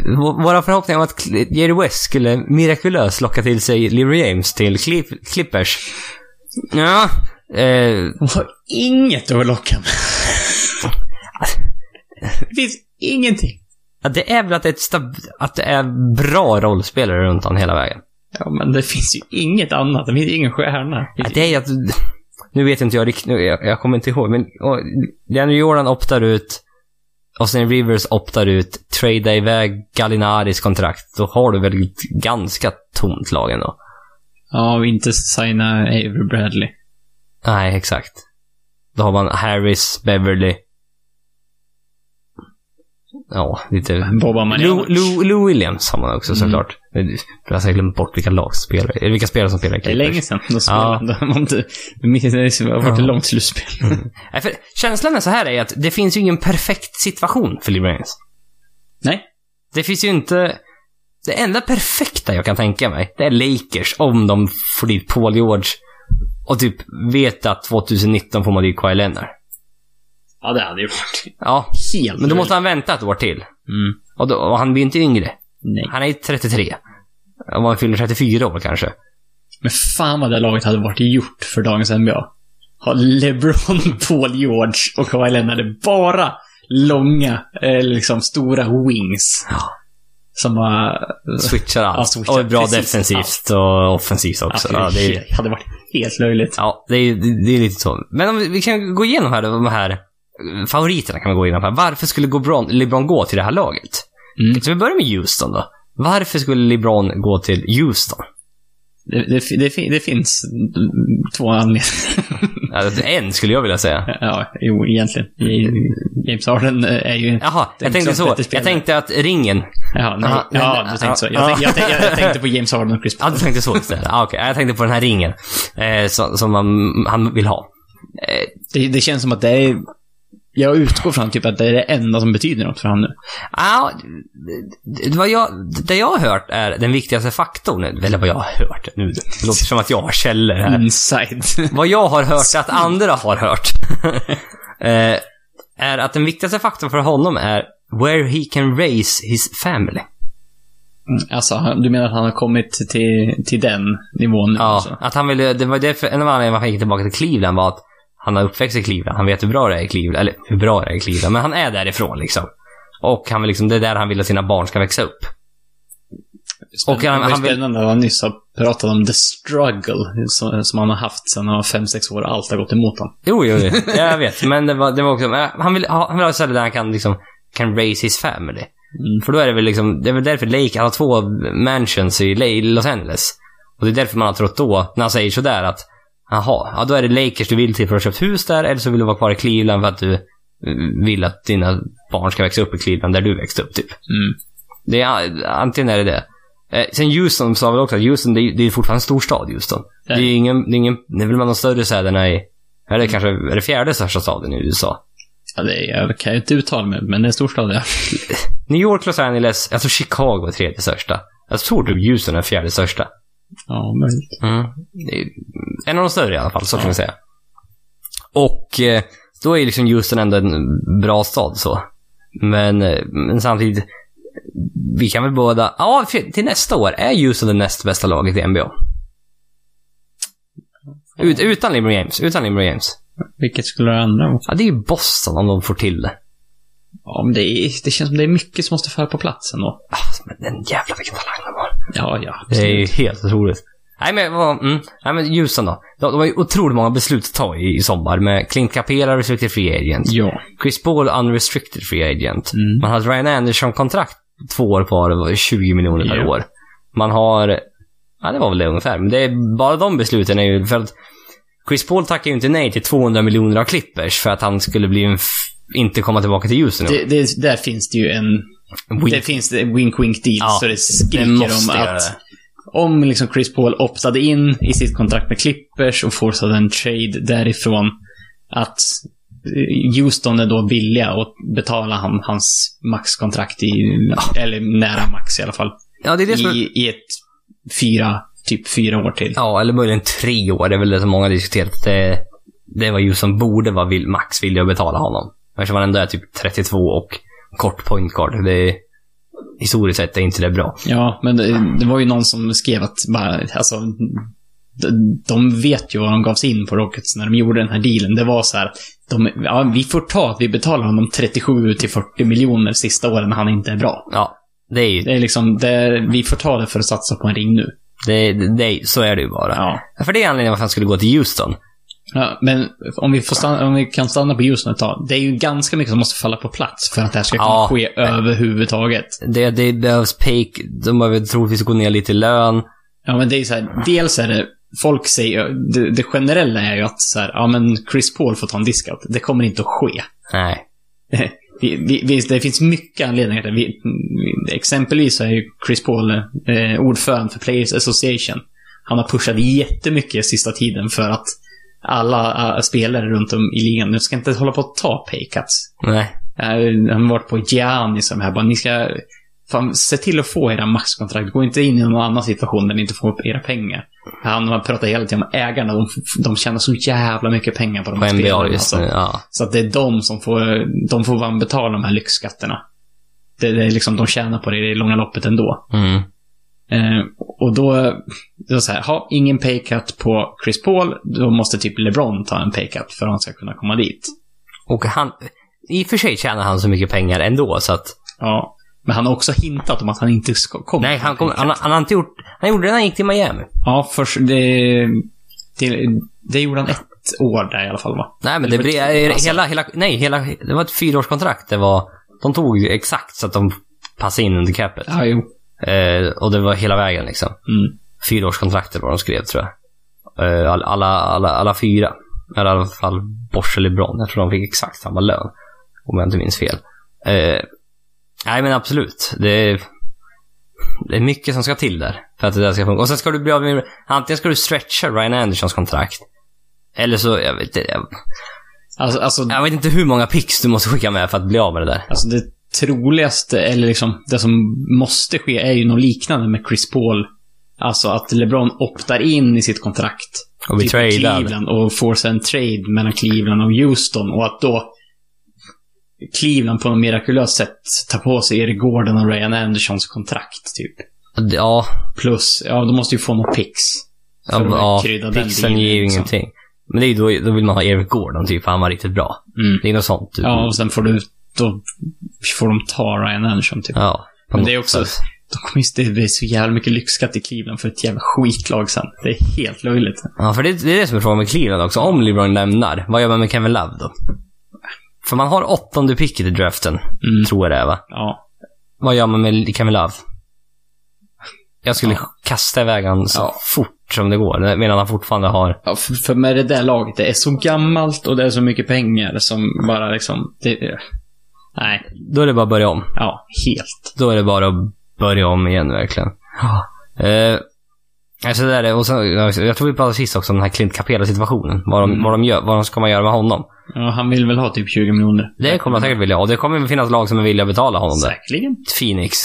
våra förhoppningar om att Jerry West skulle mirakulöst locka till sig LeBron James till Clip- Clippers. Ja. Eh, Hon har inget att locka med. Det finns ingenting. ja, det är väl att det är, att det är bra rollspelare runt honom hela vägen. Ja, men det finns ju inget annat. Det finns ingen stjärna. Ja, det är att... Nu vet inte jag riktigt, jag, jag kommer inte ihåg, men och, Jordan optar ut, Austin Rivers optar ut, tradea iväg Gallinaris kontrakt, då har du väl ett ganska tomt lag ändå. Ja, och inte signa Avery Bradley. Nej, exakt. Då har man Harris, Beverly. Ja, lite... Lou. Lou, Lou Williams har man också Mm. såklart. Jag har glömt bort vilka lag som spelar, eller vilka spelare som spelar i Det är länge sedan de Ja. spelade. Inte, det har varit ett Ja. långt slutspel. Nej, för känslan är så här är att det finns ju ingen perfekt situation för James. Nej. Det finns ju inte... Det enda perfekta jag kan tänka mig, det är Lakers om de får dit Paul George och typ vet att 2019 får man dit Kawhi Leonard. Ja, det hade ju varit Ja, helt men då måste han vänta ett år till. Mm. Och, då, och han blir inte yngre. Nej. Han är 33. Om han fyller 34 år kanske. Men fan vad det laget hade varit gjort för dagens NBA. Ha LeBron, Paul George och Kawhi Leonard bara långa, eh, liksom stora wings. Ja. Som har... Switchar allt. Ja, switchar och bra precis defensivt och offensivt också. Ja, det, är, helt- hade varit helt löjligt. ja, det, är, det, det är lite så. Men om vi, vi kan gå igenom här de här favoriterna kan vi gå igenom här. Varför skulle LeBron, LeBron gå till det här laget? Mm. Så vi börjar med Houston då. Varför skulle LeBron gå till Houston? Det, det, det, det finns två anledningar. Alltså, en skulle jag vilja säga. ja, jo, egentligen. James Harden är ju... Jaha, jag tänkte så. Jag tänkte att ringen... Jaha, nej. Aha, ja, du tänkte så. Jag, ja. tänkte, jag, jag tänkte på James Harden och Chris Ja, Paul. du tänkte så istället. Ah, Okej, jag tänkte på den här ringen. Eh, som, som man, han vill ha. Eh, Det, det känns som att det är... Jag utgår från typ att det är det enda som betyder något för honom nu. Ja, det, vad jag, det jag har hört är den viktigaste faktorn, eller vad jag har hört nu, det låter som att jag har källor här. Inside. Vad jag har hört att andra har hört, eh, är att den viktigaste faktorn för honom är where he can raise his family. alltså, han- du menar att han har kommit till, till den nivån nu? Ja, Alltså. att han ville, det var därför, en av anledningarna varför han gick tillbaka till Cleveland var att han har uppväxt i Cleveland. Han vet hur bra det är i Cleveland, eller hur bra det är i Cleveland, men han är därifrån liksom. Och han vill liksom, det är där han vill att sina barn ska växa upp. Och han- var han vill- spännande han nyss har pratat om the struggle som, som han har haft sedan han var 5-6 år. Allt har gått emot honom. Jo, jo, jo. jag vet. Men det var, det var också, men han vill ha, han vill ha ett ställe där han kan liksom, kan raise his family. Mm. För då är det väl liksom, det är väl därför Lake, han har två mansions i Los Angeles. Och det är därför man har trott då, när han säger sådär att, jaha, ja då är det Lakers du vill till för att ha köpt hus där, eller så vill du vara kvar i Cleveland för att du vill att dina barn ska växa upp i Cleveland där du växte upp, typ. Mm. Det är, antingen är det det. Eh, sen Houston sa väl också att Houston, det är, det är fortfarande en stor stad, Houston. Det är ingen, det är ingen, det är väl bland de större städerna i, är det kanske, är det fjärde största staden i USA? Ja, det är, jag kan ju inte uttala mig, men det är en storstad, ja. New York, Los Angeles, jag tror Chicago är tredje största. Jag tror typ Houston är fjärde största. Ja, möjligt. Mm. En av de större i alla fall, så kan vi säga. Och eh, då är liksom Houston ändå en bra stad så. Men, eh, men samtidigt, vi kan väl båda... Ja, till nästa år är Houston det näst bästa laget i NBA. Ut, utan LeBron James. Utan LeBron James. Vilket skulle det andra vara? Ja, det är ju Boston om de får till det. Ja, men det, är, det känns som det är mycket som måste falla på plats ändå. Ah, men den jävla vilken talang Ja, ja. Det är ju helt otroligt. Nej men, vad, mm, nej men Houston då. De, de har ju otroligt många beslut att ta i, i sommar med Clint Capela, restricted free agent. Ja. Chris Paul, unrestricted free agent. Mm. Man har Ryan Anderson-kontrakt två år kvar, det var 20 miljoner per Ja. år. Man har, ja det var väl det ungefär, men det är, bara de besluten är ju för att Chris Paul tackar ju inte nej till 200 miljoner av Clippers för att han skulle bli en inte komma tillbaka till Houston. Det, det, där finns det ju en... Wink. Det finns det wink-wink deal, Ja, så det skriker om att om liksom Chris Paul optade in i sitt kontrakt med Clippers och forcade en trade därifrån, att eh, Houston är då villiga att betala han, hans maxkontrakt i, eller nära max i alla fall, Ja, det är det som i, i ett fyra, typ fyra år till. Ja, eller möjligen tre år. Det är väl det som många har diskuterat. Det, det var som borde vara vill, max vilja att betala honom. Eftersom han ändå är typ 32 och kort point guard. Det är, historiskt sett är inte det bra. Ja, men det, det var ju någon som skrev att bara, alltså, de, vet ju vad de gav sig in på Rockets när de gjorde den här dealen. Det var så här, de, ja, vi får ta att vi betalar honom 37 till 40 miljoner sista åren när han inte är bra. Ja, det är ju, Det är liksom, det, vi får ta det för att satsa på en ring nu. det, det, det, så är det ju bara. Ja. För det är anledningen varför han skulle gå till Houston. Ja men om vi, får stanna, om vi kan stanna på Houston ett tag. Det är ju ganska mycket som måste falla på plats för att det här ska kunna Ja. ske överhuvudtaget. Det, det behövs pay, de behöver troligtvis gå ner lite i lön. Ja, men det är så här, dels är det, folk säger, det, det generella är ju att så här, ja men Chris Paul får ta en discount. Det kommer inte att ske. Nej. Vi, vi, vi, det finns mycket anledningar till det. Vi, vi, exempelvis så är ju Chris Paul eh, ordförande för Players Association. Han har pushat jättemycket sista tiden för att alla eh, spelare runt om i ligan, nu ska inte hålla på att ta paycuts. Nej. Uh, han har varit på Gianni som här bara, ni ska fan, se till att få era maxkontrakt. Gå inte in i någon annan situation där ni inte får upp era pengar. Han har pratat hela tiden om ägarna. De, de tjänar så jävla mycket pengar på de På här NBA spelarna. just alltså. nu, ja. Så att det är de som får, de får betala de här lyxskatterna. Det, det är liksom, de tjänar på det i det långa loppet ändå. Mm. Eh, och då, det var så här, ha ingen paycut på Chris Paul, då måste typ LeBron ta en paycut för att han ska kunna komma dit. Och han, i och för sig tjänar han så mycket pengar ändå så att Ja. Men han har också hintat om att han inte ska komma. Nej, han, kom, han, han har inte gjort... Han gjorde det när han gick till Miami. Ja, först, det, det, det gjorde han ett år där i alla fall va? Nej, men det Eller blev... för- alltså- Hela, hela... Nej, hela... Det var ett fyraårskontrakt. Det var... De tog exakt så att de passade in under capet. Ja, jo. Eh, och det var hela vägen liksom. Mm. Fyraårskontraktet var de skrev, tror jag. Eh, all, alla, alla, alla fyra. Eller i alla fall Bosch och LeBron. Jag tror de fick exakt samma lön. Om jag inte minns fel. Eh, nej, men absolut. Det är, det är mycket som ska till där. För att det där ska funka. Och sen ska du bli av med... Antingen ska du stretcha Ryan Andersons kontrakt. Eller så, jag vet inte. Jag, Alltså, alltså, jag vet inte hur många picks du måste skicka med för att bli av med det där. alltså det troligaste, eller liksom det som måste ske, är ju något liknande med Chris Paul. Alltså att LeBron optar in i sitt kontrakt. Och bli typ. Cleveland och forcear en trade mellan Cleveland och Houston. Och att då Cleveland på något mirakulöst sätt tar på sig Eric Gordon och Ryan Andersons kontrakt, typ. Ja, Plus, ja, de måste ju få några picks. ja, ja krydda den picksen dealen, ger ju liksom. ingenting. Men det är ju då, då vill man ha Eric Gordon typ, för han var riktigt bra. Mm. Det är något sånt. Typ. Ja, och sen får du, då får de ta Ryan Anderson, typ. Ja, Men det är också, sätt. de kommer just, det blir så jävla mycket lyxskatt i Cleveland för ett jävla skitlag sen. Det är helt löjligt. Ja, för det, det är det som är frågan med Cleveland också. Om LeBron lämnar, vad gör man med Kevin Love då? För man har åttonde picket i draften, Mm. tror jag det är va? Ja. vad gör man med Kevin Love? Jag skulle Ja. kasta iväg han så Ja. fort som det går, medan han fortfarande har... Ja, för, för med det där laget, det är så gammalt och det är så mycket pengar som bara liksom... Det, nej, Då är det bara att börja om. ja, helt. Då är det bara att börja om igen, verkligen. Eh, alltså där, är- och sen, jag tror vi pratade sist också om den här Clint Capela-situationen. Vad de, Mm. vad de gör, vad de ska man göra med honom. Ja, han vill väl ha typ 20 miljoner. Det kommer han säkert vilja. Och det kommer finnas lag som är villiga att betala honom det. Säkerligen. Phoenix.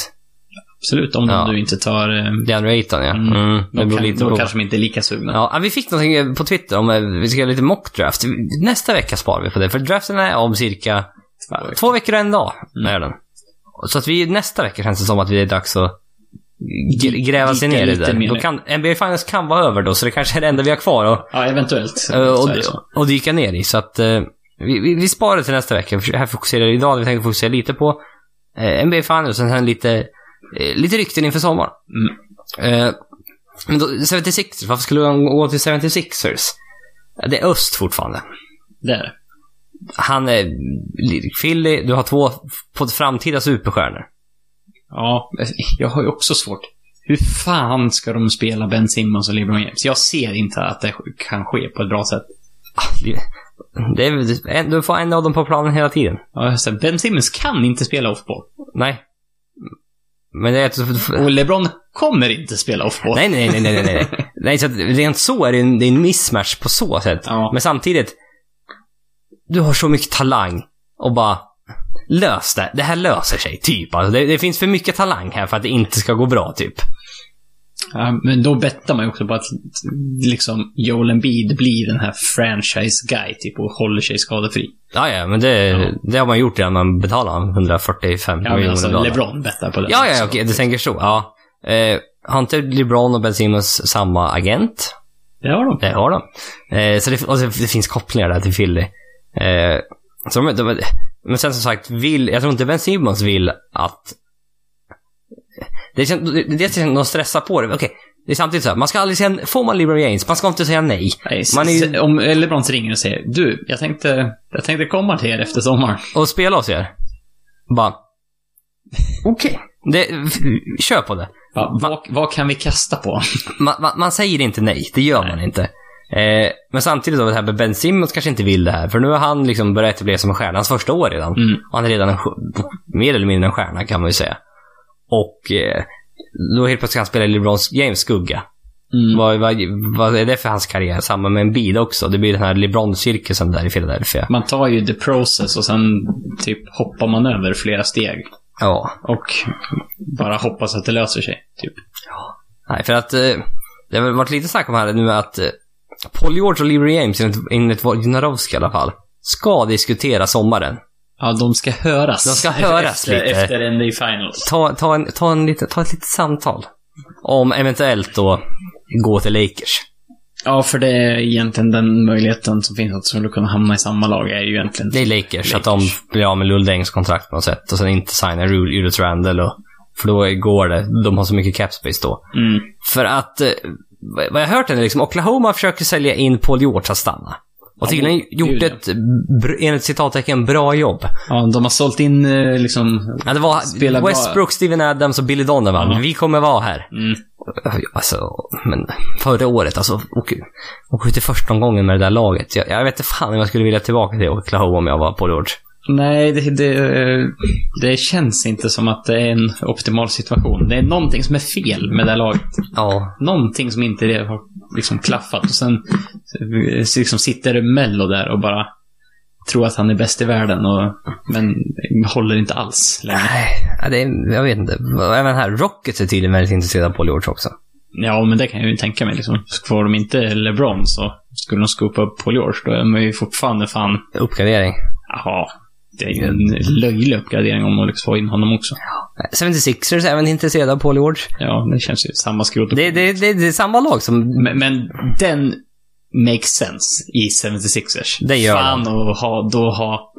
Absolut, om Ja. du inte tar... Eh, DeAndre Ayton, ja. Mm. Mm, beror kan, lite då kanske de inte är lika sugna. Ja, vi fick någonting på Twitter om att vi ska göra lite mockdraft. Nästa vecka sparar vi på det, för draften är om cirka Två veckor. två veckor och en dag. Mm. Är den. Så att vi, nästa vecka känns det som att det är dags att gr- gräva sig ner i det. mer. Då kan, NBA Finals kan vara över då, så det kanske är det enda vi har kvar att, Ja, eventuellt. eh, och, så. och dyka ner i. Så att eh, vi, vi, vi sparar det till nästa vecka. Här fokuserar idag hade vi tänkt fokusera lite på eh, NBA Finals och sen lite, eh, lite rykten inför sommaren. Mm. Men då, 76ers, varför skulle man gå till 76ers? Det är öst fortfarande. Det är det. Han är Philly, du har två på framtida superstjärnor. Ja, jag har ju också svårt. Hur fan ska de spela Ben Simmons och LeBron James? Jag ser inte att det kan ske på ett bra sätt. Det är, du får en av dem på planen hela tiden. Ja, ben Simmons kan inte spela offball. Nej. Men det är att... Och LeBron kommer inte spela offball. Nej, nej, nej, nej, nej, nej. så rent så är det en, det är en mismatch på så sätt. Ja. Men samtidigt, du har så mycket talang och bara lös det. Det här löser sig, typ. Alltså, det, det finns för mycket talang här för att det inte ska gå bra, typ. Ja, men då bettar man ju också på att liksom Joel Embiid blir den här franchise guy, typ, och håller sig skadefri. Ja, ja, men det, Ja. det har man gjort redan. Man betalar 145 Ja, miljoner alltså dollar. LeBron bettar på det. Ja, ja, okej, du tänker så. Ja. Eh, har inte LeBron och Ben Simmons samma agent? Det har de. Det har de. Eh, så det, och det, det finns kopplingar där till Philly. Eh, så de, de, men sen som sagt, vill, jag tror inte Ben Simmons vill att... Det känns, det, det känns de stressar på det. Okej, det är samtidigt så här, man ska aldrig säga, får man LeBron James, man ska inte säga nej. Nej, Man är Om LeBron ringer och säger du, jag tänkte, jag tänkte komma till er efter sommaren. Och spela hos er. Bara... Okej. Det, kör på det. Ja, vad, vad kan vi kasta på? Man, man, man säger inte nej, det gör man inte. Eh, men samtidigt då, det här med Ben Simmons kanske inte vill det här. För nu har han liksom börjat etablera som en stjärna, hans första år redan. Mm. Och han är redan en, mer eller mindre en stjärna kan man ju säga. Och eh, då helt plötsligt ska han spela i LeBron James skugga. Mm. Vad, vad, vad är det för hans karriär? Samma med en bil också. Det blir den här LeBron-cirkusen där i Philadelphia. Man tar ju the process och sen typ hoppar man över flera steg. Ja. Och bara hoppas att det löser sig. Typ. Nej, för att eh, det har varit lite snack om här nu att eh, Paul George och LeBron James, enligt, enligt Wojnarowski i alla fall, ska diskutera sommaren. Ja, de ska höras. De ska höras efter, lite. Efter NBA Finals. Ta, ta, en, ta, en lite, ta ett litet samtal. Om eventuellt då gå till Lakers. Ja, för det är egentligen den möjligheten som finns att skulle kunna hamna i samma lag är ju egentligen... Det är Lakers, att de Lakers. blir av med Lulldängs kontrakt på något sätt och sen inte signar Julius Randle och för då går det. De har så mycket cap space då. Mm. För att, eh, vad jag har hört är liksom, Oklahoma försöker sälja in Paul George att stanna. Och tydligen gjort ett, enligt citattecken, bra jobb. Ja, de har sålt in eh, liksom... Ja, det var Spelar bra. Westbrook, Steven Adams och Billy Donovan. Ja. Vi kommer vara här. Mm. Alltså, men förra året, alltså, åk, åk ut i första omgången med det där laget. Jag, jag vet inte fan om jag skulle vilja tillbaka till Oklahoma om jag var Paul George. Nej, det, det, det känns inte som att det är en optimal situation. Det är någonting som är fel med det här laget. Ja. Någonting som inte har liksom klaffat. Och sen liksom sitter Mello där och bara tror att han är bäst i världen. Och, men håller inte alls längre. Nej, det är, jag vet inte. Även här, Rockets är tydligen väldigt intresserade av Paul George också. Ja, men det kan jag ju tänka mig. Liksom. Får de inte LeBron så skulle de skopa upp Paul George. Då är man ju fortfarande fan... Uppgradering. Jaha. Det är ju en löjlig uppgradering om man lyckas få in honom också. 76ers är även intresserade av Paul George. Ja, det känns ju samma skrot. Det, det, det, det är samma lag som... Men, men den makes sense i 76ers. Det gör Fan att ha, då ha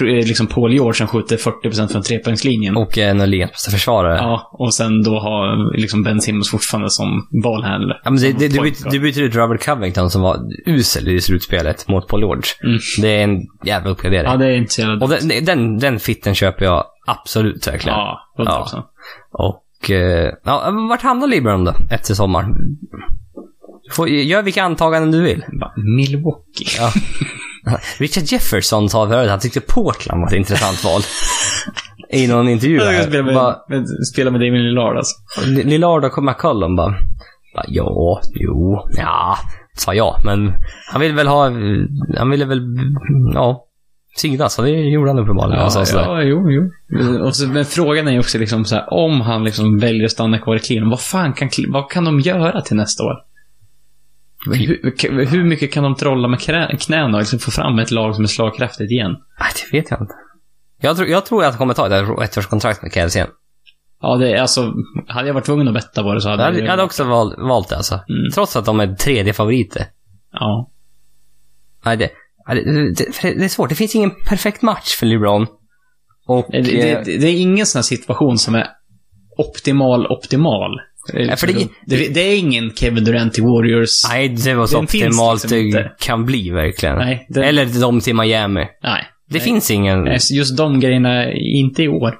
liksom Paul George som skjuter 40% från trepoängslinjen. Och en av ligans bästa försvarare. Ja, och sen då ha liksom Ben Simmons fortfarande som bollhandler. Ja, men det, det, du, byter, du byter ut Robert Covington som var usel i slutspelet mot Paul George. Mm. Det är en jävla uppgradering. Ja, det är inte så jävla Och den, den, den fitten köper jag Absolut, verkligen. Ja, 100 procent. Och, eh, ja, vart hamnar LeBron då, efter sommaren? Får, gör vilka antaganden du vill. Bara, Milwaukee. Ja. Richard Jefferson sa förut att han tyckte Portland var ett intressant val. I någon intervju Jag spela med, Bara, med, spela med Damien Lillard alltså. Lillard och McCollum bara, bara ja, jo, ja, sa jag. Men han ville väl ha, han ville väl, ja, synas. Så det gjorde han uppenbarligen. Ja, alltså, ja, jo, jo. Och så, men frågan är ju också liksom så här, om han liksom väljer att stanna kvar i Cleveland, vad fan kan, vad kan de göra till nästa år? Hur, hur mycket kan de trolla med knäna och liksom få fram ett lag som är slagkraftigt igen? Nej, det vet jag inte. Jag tror, jag tror att han kommer ta ett ettårskontrakt med Cavs igen. Ja, det är alltså, hade jag varit tvungen att betta på det så hade Jag hade, jag hade också val, valt det alltså. Mm. Trots att de är tredje favoriter. Ja. Nej, det, det, det, det är svårt. Det finns ingen perfekt match för LeBron. Och... Det, det, eh, det är ingen sån här situation som är optimal, optimal. Ja, för det- det, det är ingen Kevin Durant i Warriors. nej, det var så optimalt liksom det inte. kan bli verkligen. Nej, den- Eller de till Miami. Nej. Det Nej. finns ingen... Nej, Just de grejerna, inte i år.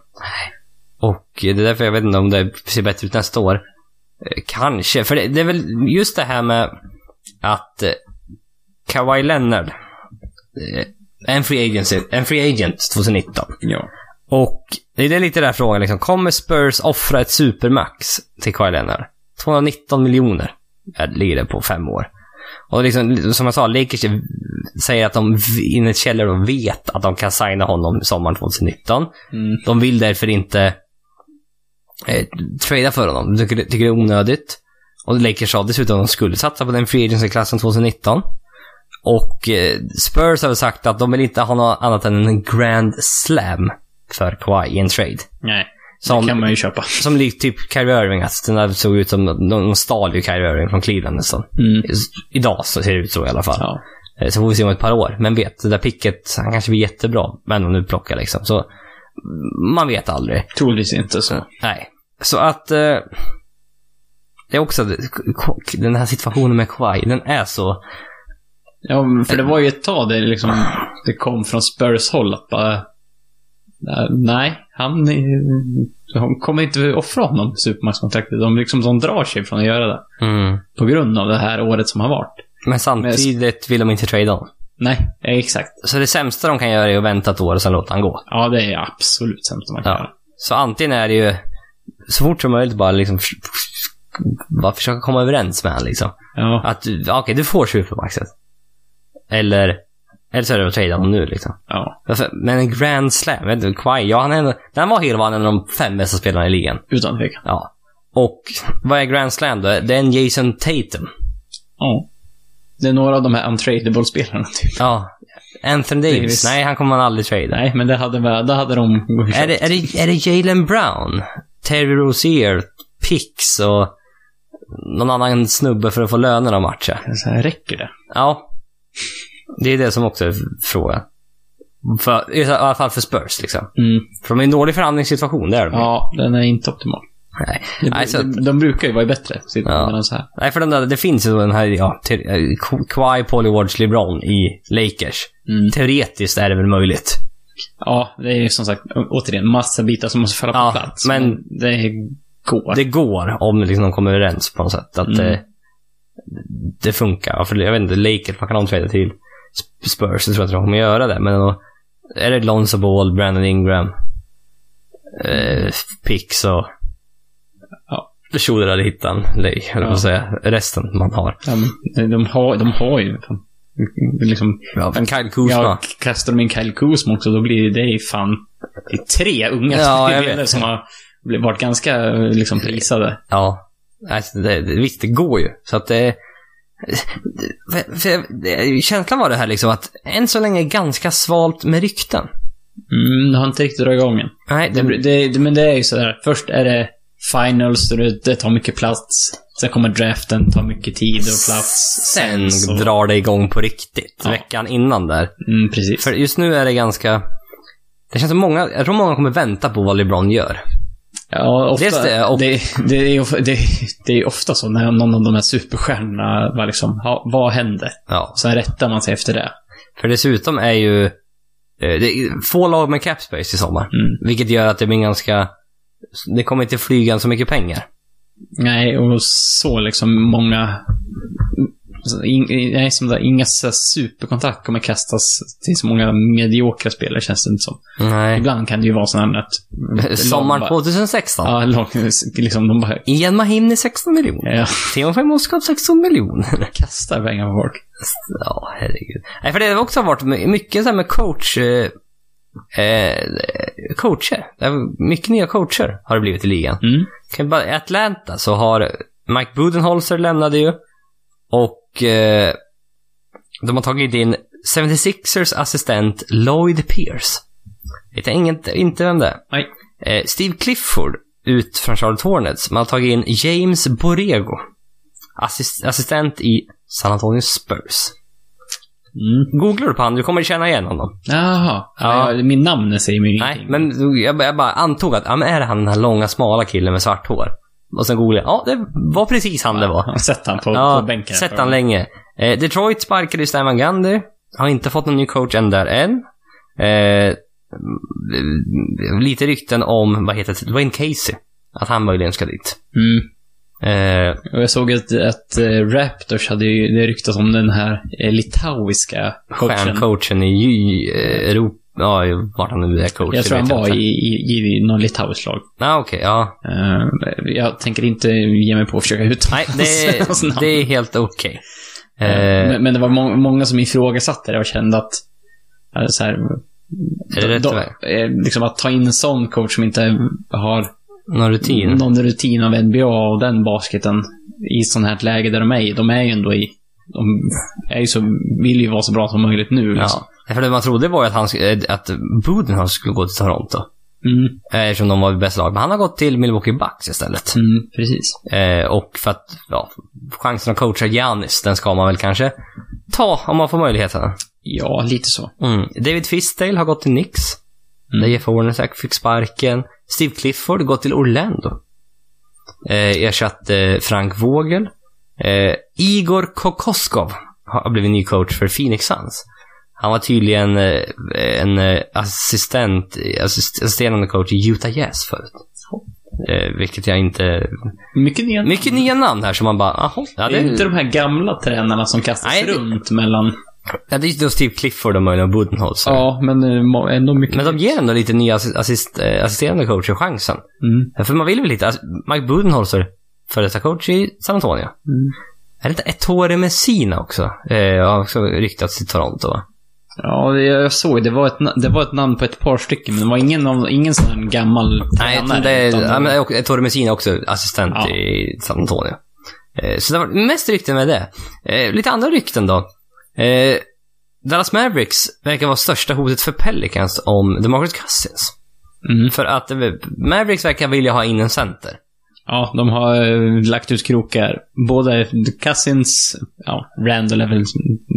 Och det är därför jag vet inte om det ser bättre ut nästa år. Eh, Kanske, för det, det är väl just det här med att eh, Kawhi Leonard eh, en free, agency, en free agent 2019. Ja. Och det är lite där frågan liksom. Kommer Spurs offra ett supermax till Kawhi Leonard? 219 miljoner ligger det på fem år. Och liksom, som jag sa, Lakers säger att de v- in i ett källor vet att de kan signa honom sommaren 2019. Mm. De vill därför inte eh, trada för honom. De tycker, tycker det är onödigt. Och Lakers sa dessutom att de skulle satsa på den free agency-klassen 2019. Och eh, Spurs har sagt att de vill inte ha något annat än en grand slam för Kawhi i en trade. Nej. Som, det kan man ju köpa. som likt typ Kyrie Irving, att den såg ut som, de, stal ju Kyrie Irving från Cleveland nästan. Mm. Idag så ser det ut så i alla fall. Ja. Eh, Så får vi se om ett par år. Men vet, det där picket, han kanske blir jättebra. Men om nu plockar liksom. Så man vet aldrig. Troligtvis inte så. Nej. Så att... Eh, det är också den här situationen med Kawhi, den är så... Ja, för det var ju ett tag där liksom, det kom från Spurs håll att bara... eh, Nej, han, eh, han kommer inte offra honom Supermax-kontraktet. De, liksom, de drar sig från att göra det. Mm. På grund av det här året som har varit. Men samtidigt vill de inte trada honom. Nej, exakt. Så det sämsta de kan göra är att vänta ett år och sen låta han gå. Ja, det är absolut sämst man kan Ja. göra. Så antingen är det ju så fort som möjligt bara liksom bara försöka komma överens med honom liksom. Ja. Att okej, du får supermaxet. Eller, eller så är det att trada honom nu liksom. ja. Varför- Men en grand slam, vet du, Kawhi, ja han är han var hel var han en av de fem bästa spelarna i ligan. Utan tvekan. Ja. Och vad är grand slam då? Det är en Jason Tatum. Ja. Det är några av de här untradable-spelarna, typ. Ja. Anthony Davis. Davis. Nej, han kommer man aldrig trada. Nej, men det hade, det hade de Är det, är det, är det Jalen Brown? Terry Rozier? Pix och någon annan snubbe för att få löner av matcher? Så här, räcker det? Ja. Det är det som också är frågan. För, I alla fall för Spurs liksom. Mm. För de är i en dålig förhandlingssituation, det är de. Ja, den är inte optimal. Nej. Det, Nej, så, de, de brukar ju vara bättre, situationen Ja. så här. nej, för den där, det finns ju den här, ja, eh, Kawhi, George, LeBron i Lakers. Mm. Teoretiskt är det väl möjligt. Ja, det är ju som sagt, återigen, massa bitar som måste falla på Ja, plats. men- det går. Det går om liksom de kommer överens på något sätt. Att Mm. det, det funkar. För jag vet inte, Lakers, vad kan de trada till? Sp- Spurs, jag tror att de kommer göra det. Men då, är det Lonzo Ball, Brandon Ingram, eh, Pix och... Ja. Shoulder hade hittat en lay, eller Ja. vad säga. Resten man har. Ja, men de, har, de har ju fan, liksom... Ja, men Kyle Kuzma. Ja, kastar de in Kyle Kuzma också, då blir det ju fan... Det är tre unga Ja, jag spelare som har varit ganska liksom, prisade. Ja. Alltså, det, det, visst, det går ju. Så att det... För, för, känslan var det här liksom att än så länge ganska svalt med rykten. Mm, det har inte riktigt dragit igång än. Nej, Det, det, det, men det är ju sådär. Först är det finals, och det, det tar mycket plats. Sen kommer draften, tar mycket tid och plats. sen så, drar det igång på riktigt. Ja. Veckan innan där. Mm, precis. För just nu är det ganska... Det känns som många, jag tror många kommer vänta på vad LeBron gör. Ja, ofta, det, och- det, det, är, det, det är ofta så när någon av de här superstjärnorna var liksom, ha, vad hände? Ja. Sen rättar man sig efter det. För dessutom är ju eh, det är få lag med cap space i sommar. Mm. Vilket gör att det blir ganska... Det kommer inte flyga så mycket pengar. Nej, och så liksom många... så In, nej, som där, inga superkontrakt kommer kastas till så många mediokra spelare, känns det inte som. Nej. Ibland kan det ju vara sådana att... Sommar bara- 2016. Ja, lång, liksom de bara Ian Mahimni 16 miljoner. ja, Timofej Moskov 16 miljoner. kastar pengar på folk. Ja, herregud. Nej, för det har också varit mycket så här med coach... Eh, eh, coacher. Mycket nya coacher har det blivit i ligan. Mm. Kan bara, I Atlanta så har Mike Budenholzer lämnade ju. Och eh, de har tagit in 76ers assistent Lloyd Pierce. Vet inget, inte vem det är. Nej. Eh, Steve Clifford ut från Charlotte Hornets. Man har tagit in James Borrego. Assist, assistent i San Antonio Spurs. Mm. Googlar du på honom, du kommer känna igen honom. Jaha. Ja. Ja. Min namn säger mig Nej, ingenting. men jag, jag bara antog att, ja men är det han den här långa smala killen med svart hår? Och sen googlade jag, ja det var precis han det var. Sett han på, Ja, på bänken. sett han länge. Eh, Detroit sparkade ju Stan Gundy. Har inte fått någon ny coach än där än. Eh, mm, lite rykten om, vad heter det, Dwayne Casey. Att han möjligen ska dit. Mm. Eh, Och jag såg att, att eh, Raptors hade ju, det ryktas om den här eh, litauiska coachen. stjärncoachen i eh, Europa, ja, vart han nu är coach. Jag tror han var i, i, i någon litauiskt lag. Ja, okej, ja. Eh, jag tänker inte ge mig på att försöka uttala Nej, det, hans namn. det är helt okej. Eh, Eh, men, men det var må många som ifrågasatte det och kände att, så här, är det rätt eh, liksom att ta in en sån coach som inte har Någon rutin? någon rutin av NBA och den basketen i sånt här läge där de är i. De är ju ändå i, de är ju så, vill ju vara så bra som möjligt nu. Liksom. Ja. För det man trodde var att, han, eh, att Budenholzer skulle gå till Toronto. Mm, Eh, Eftersom de var bästa lag. Men han har gått till Milwaukee Bucks istället. mm, precis. Eh, och för att, ja, chansen att coacha Giannis, den ska man väl kanske ta om man får möjligheten. Ja, lite så. Mm. David Fisdale har gått till Knicks. Mm. Där Jeff Hornacek fick sparken. Steve Clifford gått till Orlando. Eh, ersatte Frank Vogel. Eh, Igor Kokoskov har blivit ny coach för Phoenix Suns. Han var tydligen eh, en eh, assistent, assist, assisterande coach i Utah Jazz förut. Eh, vilket jag inte... Mycket nya Mycket nya namn här som man bara, jaha. Ja, Det är inte de här gamla tränarna som kastas Nej, det- runt mellan... ja, det är ju Steve Clifford och möjligen Budenholzer. Ja, men eh, ändå mycket... Men de ger ändå lite nya assist, assist, assisterande coacher chansen. Mm. För man vill väl lite, alltså, Mike Budenholzer, före detta coach i San Antonio. Mm. Är det inte Ettore Messina också? Eh, har också ryktats till Toronto va? Ja, jag såg. Det var, ett, det var ett namn på ett par stycken, men det var ingen, ingen sån här gammal Nej, tränare. det är, utan ja, men Ettore Messina också assistent Ja. i San Antonio. Eh, så det var mest rykten med det. Eh, lite andra rykten då. Eh, Dallas Mavericks verkar vara största hotet för Pelicans om DeMarcus Cousins. Mm. För att Mavericks verkar vilja ha in en center. Ja, de har eh, lagt ut krokar. Både Cousins, ja, Randall är väl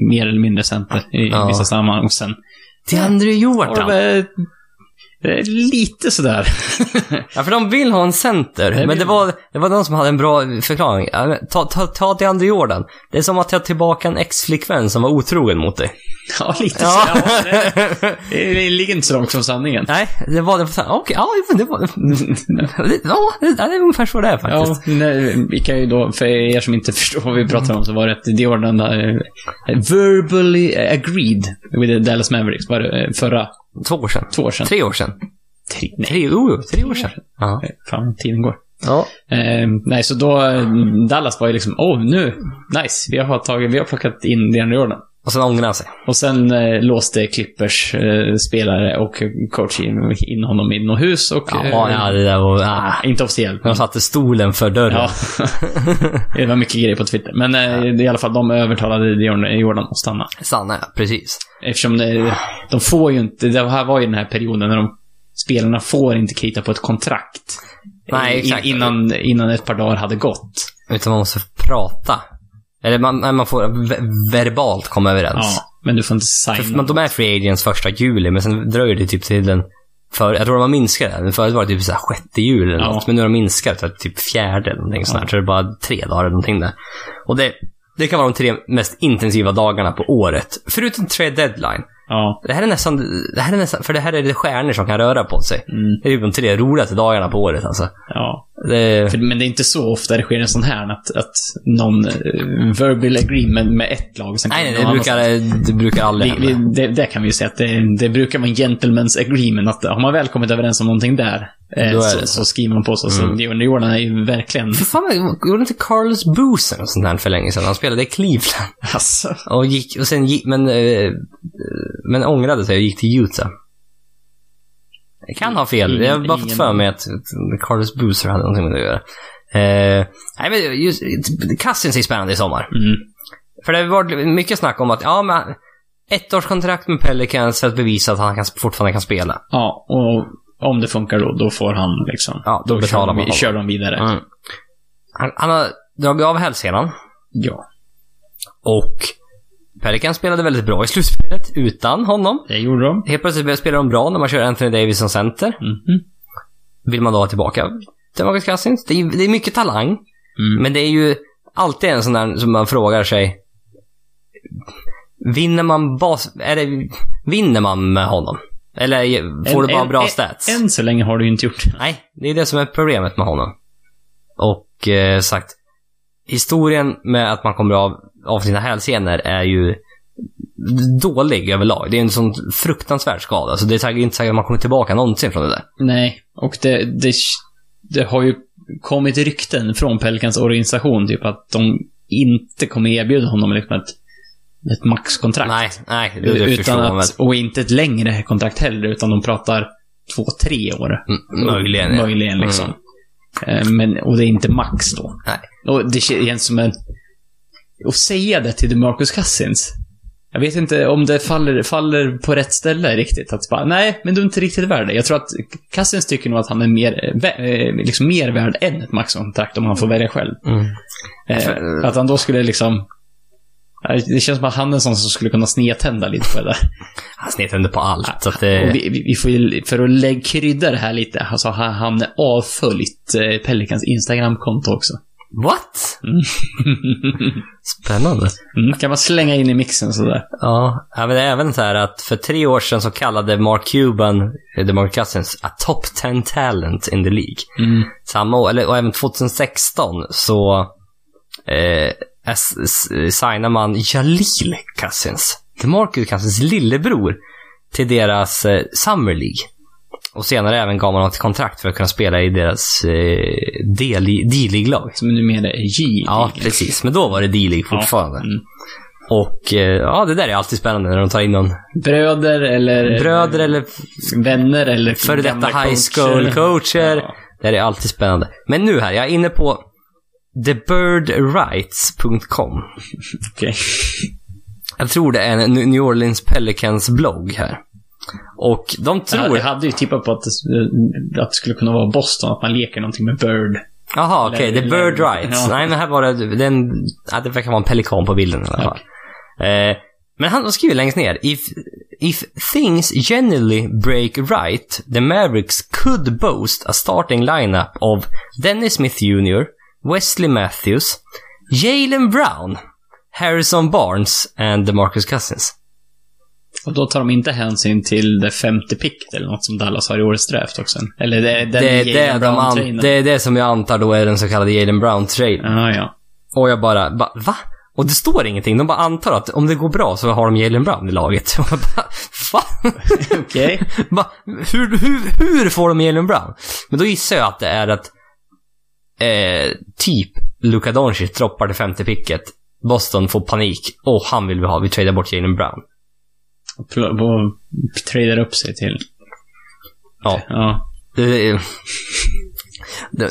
mer eller mindre center i Ja. vissa sammanhang. Och sen DeAndre har Jordan. de eh, lite sådär. Ja, för de vill ha en center. Det men det var, det var någon som hade en bra förklaring. Ta, ta, ta till Andrew Jordan. Det är som att ta tillbaka en ex-flickvän som var otrogen mot dig. ja, lite Ja. så. Ja, det, det ligger inte så långt från sanningen. Nej, det var det. Okej, ja, men det var... det- Ja, det, är ungefär så det är faktiskt. Ja, nej, vi kan ju då, för er som inte förstår vad vi pratar om, så var det att Jordan där, eh, verbally agreed with the Dallas Mavericks, var det eh, förra, Två år sedan. två år sedan. Tre år sedan. Tre, nej, Tre, oh, tre år sedan. Ja. eh, fan, tiden går. ja. Eh, nej, så då, Dallas var ju liksom, åh, oh, nu, nice, vi har tagit, vi har plockat in DeAndre Jordan. Och sen ångrade han sig. Och sen eh, låste Clippers eh, spelare och coach in, in honom i något hus och... Ja, eh, ja det där var... Ah. Inte officiellt. De satte stolen för dörren. Ja. det var mycket grejer på Twitter. Men eh, i alla fall, de övertalade Jordan att stanna. Sanna, ja. Precis. Eftersom det, de får ju inte, det här var ju den här perioden när de, spelarna får inte krita på ett kontrakt. Nej, exakt. Innan, innan ett par dagar hade gått. Utan man måste prata. Eller man, man får ve- verbalt komma överens. Ja, men du får inte signa. För man, de är free agents första juli, men sen dröjer det typ till den... För, jag tror de har minskat det. Förut var det typ så här sjätte juli eller Ja. något, men nu har de minskat till typ fjärde eller någonting sånt här. Så det är bara tre dagar eller någonting där. Och det, det kan vara de tre mest intensiva dagarna på året. Förutom trade deadline. Ja. Det här är nästan, det här är nästan, för det här är det stjärnor som kan röra på sig. Mm. Det är ju de tre roligaste dagarna på året alltså. Ja. Det, För, men det är inte så ofta det sker en sån här, att, att någon uh, verbal agreement med ett lag sen nej, nej, det brukar, det brukar aldrig vi, hända. det, det kan vi ju säga att det, det brukar vara en gentleman's agreement. Att har man väl kommit överens om någonting där, eh, så, så. så. skriver man på sig. Mm. Så juniorerna är ju verkligen... För fan, gjorde inte Carlos Boozer och sånt där för länge sedan? Han spelade i Cleveland. Alltså. Och, gick, och sen gick, men, eh, men ångrade sig och gick till Utah. Jag kan ha fel. Jag har bara fått för mig att Carlos Boozer hade någonting med det att göra. Eh, nej, men just, Cousins är spännande i sommar. Mm. För det har varit mycket snack om att, ja men, ettårskontrakt med Pelicans för att bevisa att han kan, fortfarande kan spela. Ja, och om det funkar då, då får han liksom... Ja, då då betalar kör, man honom. kör de vidare. Mm. Han, han har dragit av hälsenan. Ja, Och Pelicans spelade väldigt bra i slutspelet utan honom. det gjorde de. Helt plötsligt börjar spela de bra när man kör Anthony Davis som center. Mhm. Vill man då ha tillbaka Demarcus Cousins? Det är, det är mycket talang. Mm. Men det är ju alltid en sån där som man frågar sig. Vinner man bas... Är det, vinner man med honom? Eller får En- du bara en- bra en- stats? Än så länge har du inte gjort det. Nej, det är det som är problemet med honom. Och eh, sagt, historien med att man kommer av, av sina hälsenor är ju dålig överlag. Det är en sån fruktansvärd skada. Så det är säkert inte säkert att man kommer tillbaka någonsin från det där. Nej, och det, det, det har ju kommit rykten från Pelicans organisation, typ att de inte kommer erbjuda honom liksom ett, ett maxkontrakt. Nej, nej, det, det utan att, och inte ett längre kontrakt heller, utan de pratar två, tre år. Mm, möjligen, ja. Möjligen, liksom. Mm. Eh, Men, och det är inte max då. Nej. Och det känns som en... Att säga det till DeMarcus Cousins. Jag vet inte om det faller, faller på rätt ställe riktigt. Att bara, nej, men du är inte riktigt värd det. Jag tror att Cousins tycker nog att han är mer, eh, liksom mer värd än ett maxkontrakt om han får välja själv. Mm. Eh, att han då skulle liksom... eh, Det känns som att han är en sån som skulle kunna snedtända lite på det där. Han snedtänder på allt. Så att Och det, vi, vi vi får ju, för att lägga krydda det här lite, alltså han, han avföljt Pelicans Instagram-konto också. What? Mm. Spännande. Mm, kan man slänga in i mixen sådär. Ja, men det är även så här att för tre år sedan så kallade Mark Cuban eh, DeMarcus Cousins a top 10 talent in the League. Mm. Samma år, eller och även 2016 så eh, signar man Jalil Cousins, DeMarcus Cousins lillebror, till deras eh, Summer League. Och senare även gav man ett kontrakt för att kunna spela i deras eh, D-League-lag. Som numera är J. Ja, precis. Men då var det D-League fortfarande. Mm. Och eh, ja, det där är alltid spännande när de tar in någon Bröder eller... bröder eller Vänner eller... före detta high school coacher. Ja. Det är alltid spännande. Men nu här, jag är inne på thebirdrights.com. Okej. Jag tror det är en New Orleans Pelicans blogg här. Och de tror... jag hade ju tippat på att det, att det skulle kunna vara Boston, att man leker någonting med Bird. Jaha, okej. Eller- the Bird Rights. ja. Nej, men här var det... Den, ja, det verkar vara en pelikan på bilden i alla fall. Eh, men han skriver längst ner. If, if things generally break right, the Mavericks could boast a starting lineup of Dennis Smith Jr., Wesley Matthews, Jalen Brown, Harrison Barnes and DeMarcus Cousins. Och då tar de inte hänsyn till det femte picket eller något som Dallas har i årets draft också. Eller det, den Det är det, Jalen de an, det är det som jag antar då är den så kallade Jalen Brown-trade. Ja, ja. Och jag bara, ba, va? Och det står ingenting. De bara antar att om det går bra så har de Jalen Brown i laget. Och jag bara, va? Okej. Va? Hur, hur, hur får de Jalen Brown? Men då gissar jag att det är att eh, typ Luka Doncic droppar det femte picket. Boston får panik. Och han vill vi ha. Vi tradar bort Jalen Brown. Och, tradar upp sig till... Ja. Ja.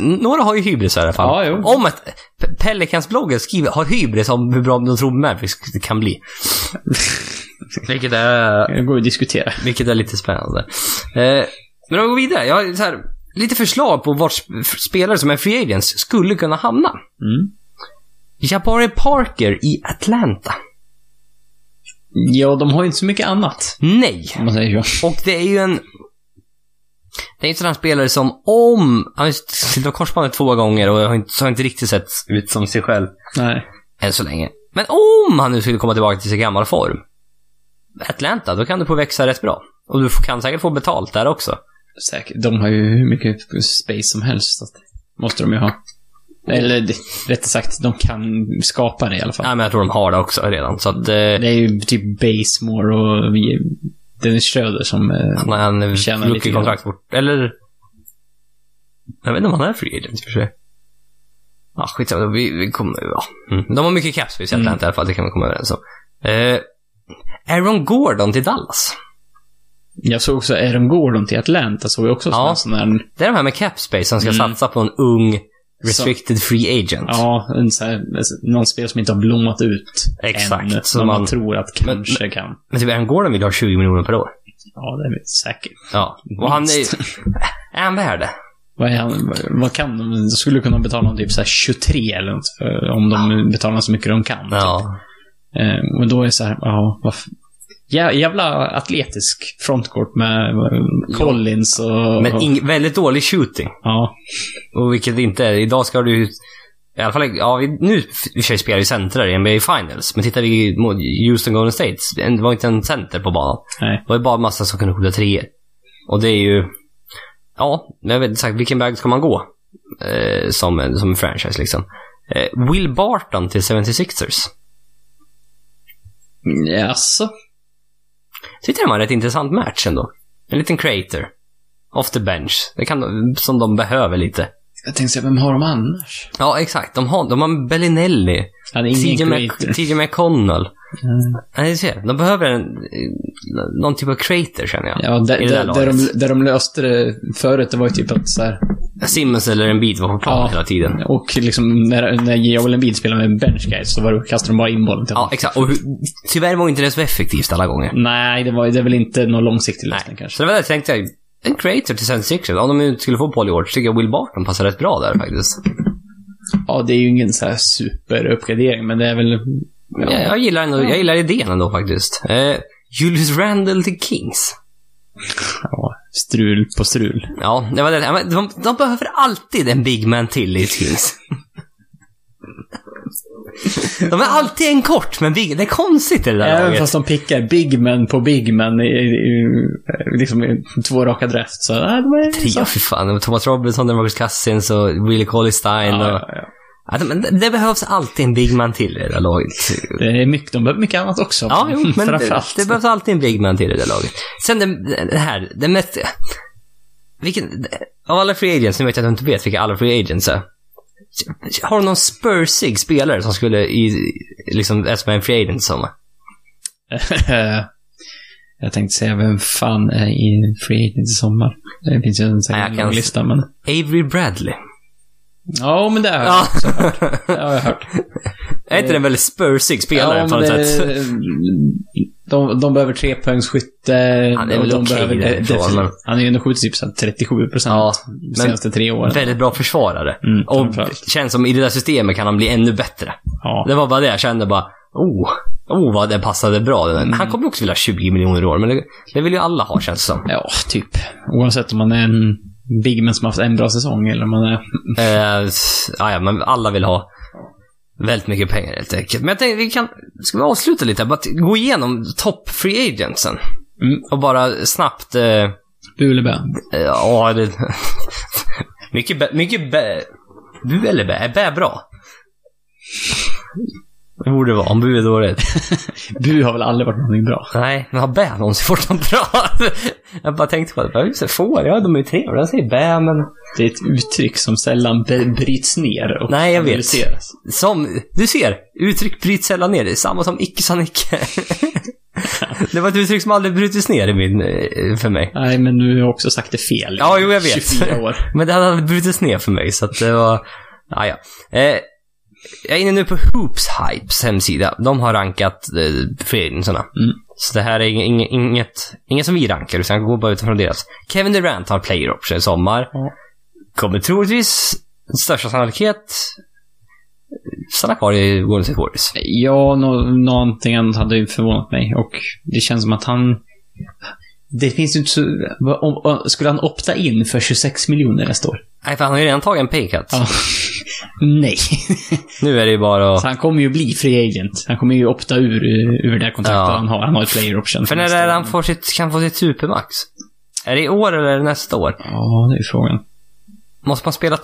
Några har ju hybris i alla fall. Ja. Om att Pe- Pelicans-bloggen skriver, har hybris om hur bra de tror Mavericks kan bli. Vilket är, Det går att diskutera. vilket är lite spännande. Eh, men om vi går vidare. Jag har så här, lite förslag på vart sp- spelare som är free agents skulle kunna hamna. Mm. Jabari Parker i Atlanta. Ja, de har ju inte så mycket annat. Nej. Om man säger så. Och det är ju en... Det är en sån här spelare som om... Han har suttit av korsbandet två gånger och har inte, har inte riktigt sett ut som sig själv Nej. än så länge. Men om han nu skulle komma tillbaka till sin gamla form. Atlanta, då kan du få växa rätt bra. Och du kan säkert få betalt där också. Säkert. De har ju hur mycket space som helst. Så måste de ju ha. Eller rättare sagt, de kan skapa det i alla fall. Nej, men jag tror de har det också redan. Så att... Eh, Det är ju typ Basemore och Dennis Schröder som... eh, han Tjänar lite rookie-kontrakt bort. Eller... Jag vet inte om han är free agent i och för sig. Ja, skitsamma. Vi, vi kommer... Ja. Mm. De har mycket cap space i Mm. Atlanta i alla fall. Det kan vi komma överens om. Eh, Aaron Gordon till Dallas. Jag såg också Aaron Gordon till Atlanta, såg jag också Ja. sån här... Det är de här med cap space som ska Mm. satsa på en ung restricted free agent. Ja, en sån här, någon spel som inte har blommat ut Exakt, än. så Som man, man- tror att kanske kan. Men typ Aaron Gordon vill ha 20 miljoner per år. Ja, det är säkert. Ja. Och han är. Är han värd det? Vad, är han, vad kan de? De skulle kunna betala honom typ så här 23 eller något. för- Om de betalar så mycket de kan. Ja. Eh, men då är det så här, ja, jävla atletisk frontcourt med Collins och... Men ing, väldigt dålig shooting. Ja. Och vilket det inte är. Idag ska du i alla fall, ja, nu i och spelar vi centrar i NBA Finals. Men tittar vi mot Houston Golden State, det var inte en center på banan. Nej. Det var ju bara massa som kunde skjuta treor. Och det är ju... Ja, men jag vet inte exakt vilken väg ska man gå? Eh, som, som en franchise liksom. Eh, Will Barton till 76ers. Jaså? Tyckte det var en rätt intressant match ändå. En liten creator. Off the bench. Det kan, som de behöver lite. Jag tänkte säga, vem har de annars? Ja, exakt. De har, de har Bellinelli. Han är ingen TJ, McConnell. Mm. Nej, ser. De behöver en, någon typ av creator känner jag. Ja, där, där där, de, där de löste det förut, det var ju typ att så här, Simmons eller en bit var på plan Ja. hela tiden. Och liksom när, när Joel Embiid spelade med bench guys, så var det, kastade de bara in bollen till Ja, exakt. Och hur, tyvärr var inte det så effektivt alla gånger. Nej, det, var, det är väl inte någon långsiktig lösning kanske. Så det var det jag tänkte. En creator till 76 Om de skulle få Paul George tycker jag Will Barton passar rätt bra där faktiskt. Ja, det är ju ingen så här superuppgradering, men det är väl... Ja. Jag, jag, gillar ändå, jag gillar idén ändå faktiskt. Eh, Julius Randle till Kings. Ja, strul på strul. Ja, det var det. De, de behöver alltid en big man till i Kings. De är alltid en kort, men big, det är konstigt det där Även laget. fast de pickar big men på big men i, i, i, liksom i två raka draft så... Nej, de är Tre, fy fan. Det var Thomas Robinson, Demarcus Cousins och Willie Cauley-Stein. Ja, och, ja, ja. Men det, behövs alltid en big man till i det där laget. Det är mycket, de behöver mycket annat också. Ja, jo, men det, det behövs alltid en big man till i det där laget. Sen det, det här, det mest... Vilken... Av alla free agents, nu vet jag att du inte vet vilka alla free agents är. Har du någon spursig spelare som skulle i, liksom, som en free agent som? jag tänkte säga, vem fan är i Free Agent i sommar? Det finns ju en kan- lång lista, men... Avery Bradley. Ja, men det har jag Ja. också hört. Det har jag hört. är inte det en väldigt spursig spelare ja, på något det, sätt? De, de behöver trepoängsskytte. Han är väl okej behöver- därifrån, men- Han är ju ändå skjutit typ så här 37 procent Ja, de senaste tre åren. Väldigt bra försvarare. Mm, och känns som i det där systemet kan han bli ännu bättre. Ja. Det var bara det jag kände bara, oh, oh vad det passade bra. Mm. Han kommer också vilja ha 20 miljoner i år, men det, det vill ju alla ha känns det som. ja, typ. Oavsett om man är en big man som har haft en bra säsong eller om man är... Eh, ja, men alla vill ha väldigt mycket pengar helt enkelt. Men jag tänkte, vi kan, ska vi avsluta lite? Bara gå igenom top free agentsen. Mm. Och bara snabbt, eh, Bu eller bä? eh, ja, det, mycket bä, mycket bä, bu eller bä, är bä bra? Det borde vara, om bu är dåligt. Bu har väl aldrig varit någonting bra. Nej, men har bä någonsin fått något bra? jag bara tänkte på det, just det, får, ja de är ju trevliga, jag säger bä, men Det är ett uttryck som sällan bryts ner och Nej, jag vet. Som, du ser, uttryck bryts sällan ner. Det är samma som icke sa Nicke. det var ett uttryck som aldrig brutits ner i min, eh, för mig. Nej, men nu har jag också sagt det fel. Ja, jo, jag vet. 24 år. Men det hade aldrig brutits ner för mig, så att det var... Ja, ja. Eh, jag är inne nu på Hoops Hypes hemsida. De har rankat eh, free-agentsarna. Mm. Så det här är ing- ing- inget, inget som vi rankar, utan jag går bara utifrån deras. Kevin Durant har player option i sommar. Ja. Kommer troligtvis, största sannolikhet, stanna kvar i Golden State Warriors. Ja, nå någonting annat hade ju förvånat mig. Och det känns som att han... Det finns ju inte så... Om, skulle han opta in för 26 miljoner nästa år? Nej, för han har ju redan tagit en paycut. Ja. Nej. Nu är det ju bara att... Så han kommer ju bli free agent. Han kommer ju opta ur, ur det kontraktet Ja. han har. Han har ett player option. För när är det han får sitt, kan få sitt supermax? Är det i år eller är det nästa år? Ja, det är frågan. Måste man spela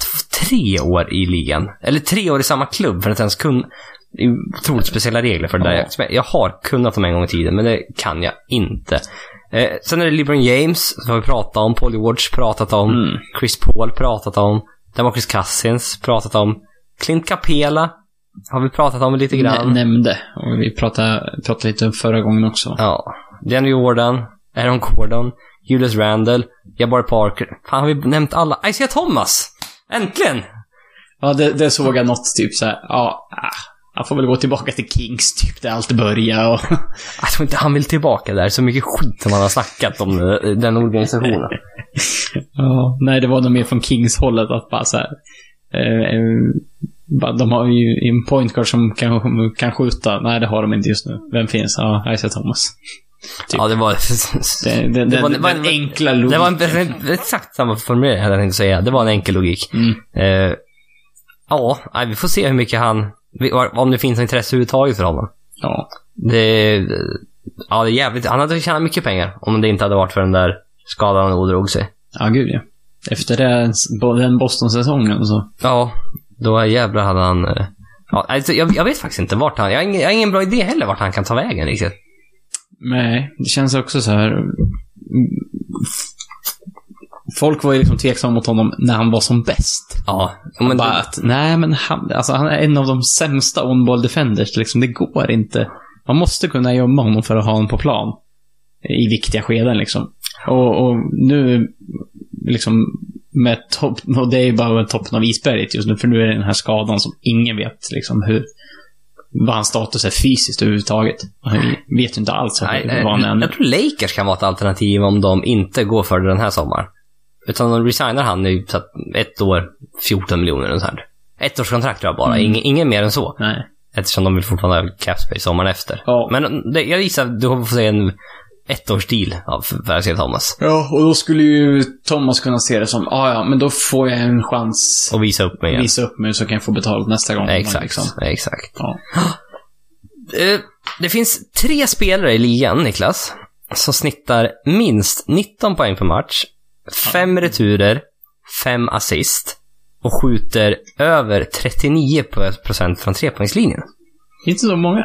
tre år i ligan? Eller tre år i samma klubb för att ens kunna... Det är ju otroligt speciella regler för det Ja. där. Jag- Jag har kunnat dem en gång i tiden, men det kan jag inte. Eh, sen är det LeBron James, som vi pratat om. Paul George pratat om. Mm. Chris Paul pratat om. Demarcus Cousins pratat om. Clint Capela har vi pratat om lite grann. Nä- nämnde. Och vi pratade, pratade lite om förra gången också. Ja. Danny Jordan, Aaron Gordon, Julius Randle, Jabbar Parker. Fan, har vi nämnt alla? Isaiah Thomas! Äntligen! Ja, det, det såg jag något typ så här. Ja, ah, han får väl gå tillbaka till Kings typ, där allt började och... Jag tror inte han vill tillbaka där. Så mycket skit som han har snackat om eh, den organisationen. Ja, nej, det var nog mer från Kings-hållet att bara så här, eh, eh, De har ju en point guard som kan, kan skjuta. Nej, det har de inte just nu. Vem finns? Ja, Isaiah Thomas. Typ. Ja, det var... Det, det, det, var- den, var- den enkla logiken. Det var en, exakt samma formulering hade jag tänkt säga. Det var en enkel logik. Mm. Eh, ja, vi får se hur mycket han... Om det finns intresse överhuvudtaget för honom. Ja. Det... Ja, det är jävligt... Han hade tjänat mycket pengar om det inte hade varit för den där skadan han ådrog sig. Ja, gud ja. Efter det, den Boston-säsongen så. Ja, då jävlar hade han... eh, Ja, alltså, jag, jag vet faktiskt inte vart han... Jag har, ingen, jag har ingen bra idé heller vart han kan ta vägen riktigt. Nej, det känns också så här... Folk var ju liksom tveksamma mot honom när han var som bäst. Ja, men... bara att, nej men han, alltså han är en av de sämsta on-ball defenders. Liksom, det går inte. Man måste kunna gömma honom för att ha honom på plan. I viktiga skeden liksom. Och, och nu, liksom, med topp, och det är ju bara toppen av isberget just nu, för nu är det den här skadan som ingen vet liksom hur, vad hans status är fysiskt överhuvudtaget. Han vet ju inte alls Nej, vad han jag, är. jag tror Lakers kan vara ett alternativ om de inte går för det den här sommaren. Utan de resignar han nu så att ett år, 14 miljoner och sånt här. Ett års kontrakt tror jag bara. Mm. Ingen, ingen mer än så. Nej. Eftersom de vill fortfarande ha cap space sommaren efter. Ja. Men det, jag gissar att du kommer få se en ettårs deal av Isaiah Thomas. Ja, och då skulle ju Thomas kunna se det som, ah, ja, men då får jag en chans Och visa upp mig igen. visa upp mig så kan jag få betalt nästa gång. Exakt, Liksom. exakt. Ja. Eh, Det finns tre spelare i ligan, Niklas, som snittar minst 19 poäng per match, fem returer, fem assist och skjuter över 39% från trepoängslinjen. Inte så många.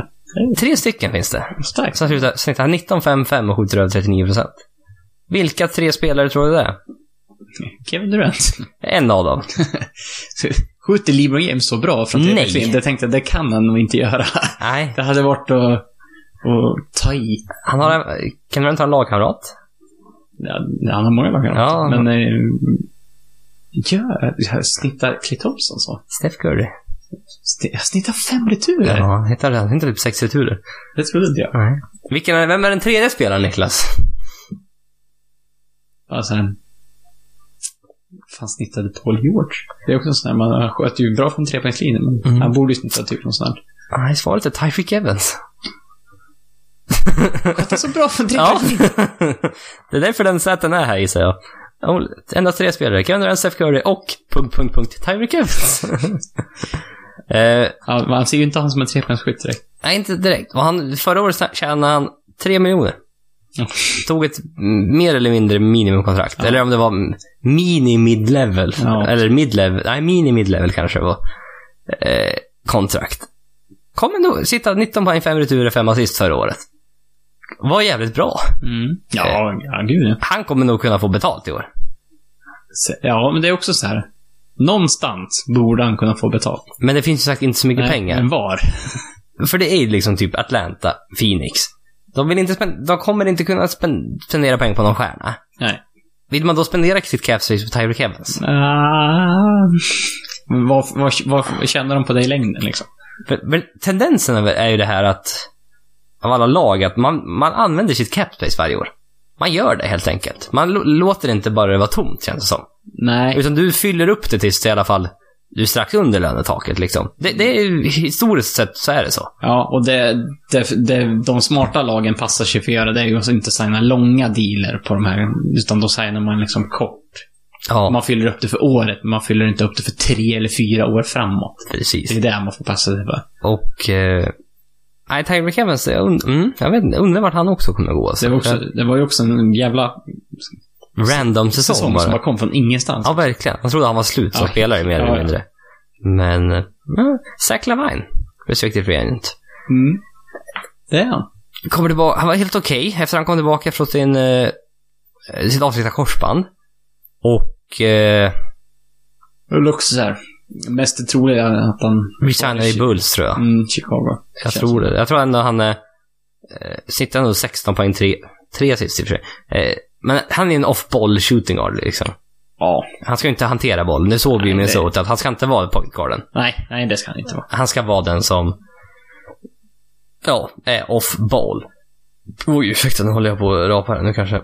Tre stycken finns det. Starkt. Som slutar- snittar 19, 5, 5 och skjuter över 39%. Vilka tre spelare tror du det är? Kevin Durant. En av dem. Skjuter LeBron James så bra från Nej. trepoängslinjen? Det tänkte jag, det kan han nog inte göra. Nej. Det hade varit att, att ta i. Han har en, kan du inte ha en lagkamrat? Ja, han har många lag Ja. Men... Eh, ja, jag snittar Clay Thompson så. Steph Curry. Sni- Jag snittar fem returer. Ja, hittar, han hittar typ sex returer. Det trodde inte jag. Nej. Vilken är, vem är den tredje spelaren, Niklas? Alltså, fan snittade Paul George? Det är också en sån här, man sköt ju bra från trepoängslinjen, men Mm. han borde ju snitta typ någon sån här. Nej, svaret är Tyreek Evans. Sköt så bra från Ja. trepoängslinjen? det är därför den säten är här, gissar jag. Endast tre spelare. Kevin Durant, Steph Curry och... Punkt, punkt, punkt. Tyreek Evans. eh, Ja, man ser ju inte han som en trepoängsskytt direkt. nej, inte direkt. Och han, förra året tjänade han tre miljoner. Ja. Tog ett mer eller mindre minimumkontrakt. Ja. Eller om det var mini-mid-level. Ja. Eller mid-level. Nej, mini-mid-level kanske det var. Eh, kontrakt. Kommer nog sitta 19 poäng, 5 returer, 5 assist förra året. Var jävligt bra. Mm. Ja, ja, gud ja. Han kommer nog kunna få betalt i år. Ja, men det är också så här. Någonstans borde han kunna få betalt. Men det finns ju sagt inte så mycket Nej, pengar. Men var? För det är ju liksom typ Atlanta, Phoenix. De, vill inte spend- de kommer inte kunna spend- spendera pengar på någon stjärna. Nej. Vill man då spendera sitt cap space på Tyreek Evans? Ah, men vad, vad, vad tjänar de på det i längden liksom? För, för tendensen är ju det här att, av alla lag, att man, man använder sitt cap space varje år. Man gör det helt enkelt. Man låter inte bara det vara tomt, känns det som. Nej. Utan du fyller upp det tills det i alla fall, du är strax under lönetaket liksom. Det, det är historiskt sett så är det så. Ja, och det, det, det, de smarta lagen passar sig för att göra det är ju att inte signa långa dealer på de här, utan då signar man liksom kort. Ja, Man fyller upp det för året, men man fyller inte upp det för tre eller fyra år framåt. precis. Det är det man får passa sig för. Och... Eh, nej, Tyreek Evans, jag, und- mm, jag vet inte, undrar vart han också kommer gå. Alltså. Det var, också, det var ju också en jävla Random säsong, säsong bara. som bara kom från ingenstans. Ja, verkligen. Jag trodde han var slut som Ja. spelare mer Ja, eller mindre. Men... Ja, Zach Lavine, restricted free agent. Mm. Det är han. Kommer tillbaka, han var helt okej efter han kom tillbaka från sin, eh, sitt avsnittna korsband. Och eh, så här. Mest troliga är att han... resignade i Bulls tror jag. Mm, Chicago. Jag Känns tror det. Jag tror ändå han är... Eh, sitter ändå 16 poäng, 3, 3 assist i och för sig. Eh, men han är en off-ball shooting guard liksom. Ja. Han ska ju inte hantera bollen. Det såg vi i det- Minnesota att han ska inte vara point guarden. Nej, nej det ska han inte vara. Han ska vara den som... Ja, är off-ball. Oj, ursäkta, nu håller jag på att rapa här. Nu kanske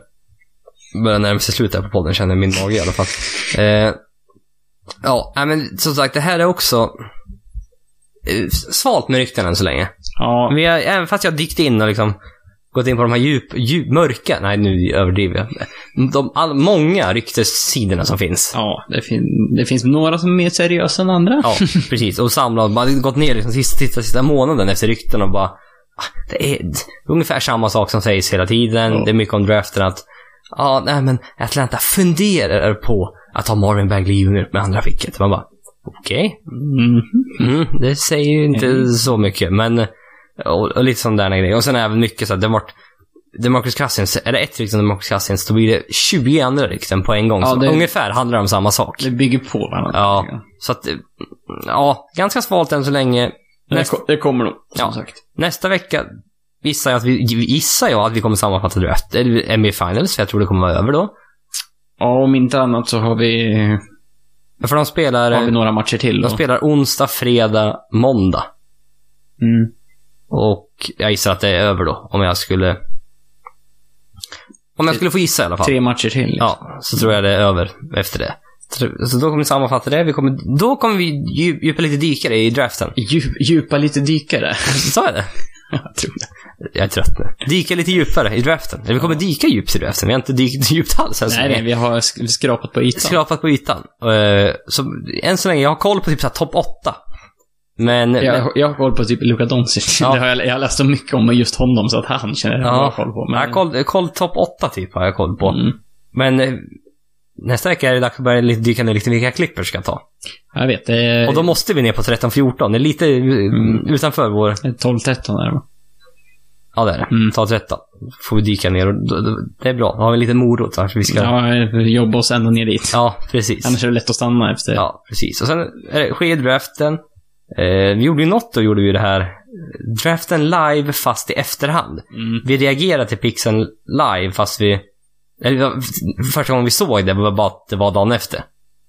börjar närma sig slutet på podden, känner min mage i alla fall. Eh, ja, men som sagt, det här är också eh, svalt med rykten än så länge. Ja. Vi har, även fast jag har dykt in och liksom gått in på de här djup, djup mörka, nej nu överdriver jag. De all, många ryktessidorna som finns. Ja, det, fin- det finns några som är mer seriösa än andra. Ja, precis. Och samlat, bara gått ner liksom sista, sista, sista månaden efter rykten och bara... ah, Det är ungefär samma sak som sägs hela tiden. Ja. Det är mycket om draften att... Ja, nej men Atlanta funderar på att ha Marvin Bagley Jr. med andra picket. Man bara, okej. Mm. Mm, det säger ju inte Mm. så mycket, men... Och, och lite sådana grejer. Och sen även mycket så att det varit... Demarcus Cousins, är det ett rykte om Demarcus Cousins, då blir det 20 andra rykten på en gång. Ja, som det- ungefär handlar om samma sak. Det bygger på varandra. Ja, så att... eh, Ja, ganska svalt än så länge. Men Nästa, det, ko- det kommer nog, som Ja. sagt. nästa vecka gissar jag, att vi, gissar jag att vi kommer sammanfatta draft, NBA Finals, för jag tror det kommer vara över då. Ja, om inte annat så har vi, För de spelar, har vi några matcher till. de Då. spelar onsdag, fredag, måndag. Mm. Och jag gissar att det är över då, om jag skulle... Om jag skulle få gissa i alla fall. Tre matcher till. liksom. Ja, så tror jag det är över efter det. Så- då kommer vi sammanfatta det. Vi kommer, då kommer vi djup- djupa lite dykare i draften. Djup, djupa lite dykare. Sa jag det? jag tror det. Jag är trött nu. Dyka lite djupare i draften. Eller vi kommer dyka djupt i draften. Vi har inte dykt djupt alls än så Nej, länge. nej, vi har sk- skrapat på ytan. Skrapat på ytan. Eh, så än så länge, jag har koll på typ så här topp 8. Men... men Jag, jag har koll på typ Luka Doncic. Ja. Det har jag, jag har läst så mycket om just honom så att han känner jag ja, koll på. jag har koll, koll topp 8 typ har jag koll på. Mm. Men eh, nästa vecka är det dags att börja lite, dyka ner lite vilka Clippers ska ta. Jag vet, det är Och då måste vi ner på 13-14. Det är lite eh, Mm. utanför vår... 12-13 är det va? Ja, det är det. Mm. Ta 13. Får vi dyka ner och det är bra. Då har vi en liten morot va? för Vi ska... Ja, Ja, jobba oss ända ner dit. precis. Annars är det lätt att stanna efter. Ja, precis. Och sen är det, sker draften. Eh, vi gjorde ju något då, gjorde vi det här. Draften live fast i efterhand. Mm. Vi reagerade till pixeln live fast vi... Eller, första gången vi såg det var bara att det var dagen efter.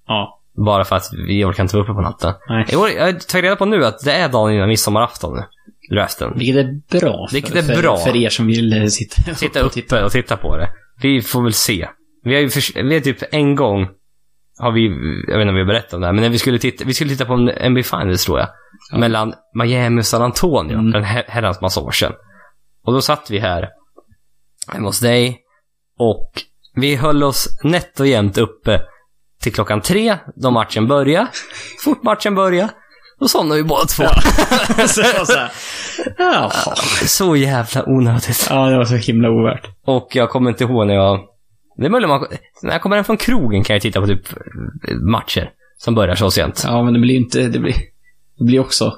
Ja. Bara för att vi orkade inte vara uppe på natten. Nej. Jag har tagit reda på nu att det är dagen innan midsommarafton nu. Draften. Vilket är bra. För, Vilket är för, bra. För er som vill eh, sitta, Sitta uppe och titta på det. Vi får väl se. Vi har ju förs- vi har typ en gång har vi, jag vet inte om vi har berättat om det här, men när vi skulle titta, vi skulle titta på en NBA Finals tror jag. Ja. Mellan Miami och San Antonio, Mm. för en her- herrans massa år sedan. Och då satt vi här, hemma hos dig, och vi höll oss nätt och jämnt uppe till klockan tre, då matchen började. Fort matchen började, då somnade vi båda två. så, så här. Jaha. Så jävla onödigt. Ja, det var så himla ovärt. Och jag kommer inte ihåg när jag... Det är möjligt man... När jag kommer hem från krogen kan jag titta på typ matcher som börjar så sent. Ja, men det blir inte... Det blir, det blir också...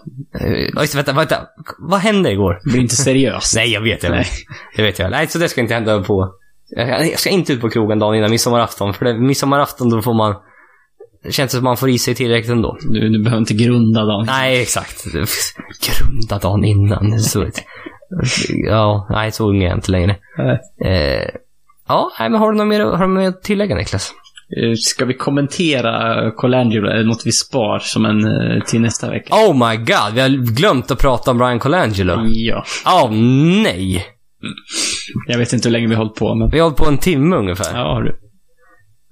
Ja. Just, det, vänta, vänta. Vad hände igår? Det blir inte seriöst. Nej, jag vet. Jag vet. Det vet jag. Nej, så det ska inte hända på... Jag jag ska inte ut på krogen dagen innan midsommarafton. För det, midsommarafton då får man... Det känns som att man får i sig tillräckligt ändå. Du, du behöver inte grunda dagen. Nej, exakt. Grunda dagen innan. Så, ja, nej, så ung är jag inte längre. Eh, ja, nej, men har du något mer, har du mer att tillägga Niklas? Eh, Ska vi kommentera Colangelo? Är det något vi spar som en eh, till nästa vecka? Oh my god, vi har glömt att prata om Brian Colangelo. Ja. Åh nej! Jag vet inte hur länge vi har hållit på, men... Vi har hållit på en timme ungefär. Ja, har du.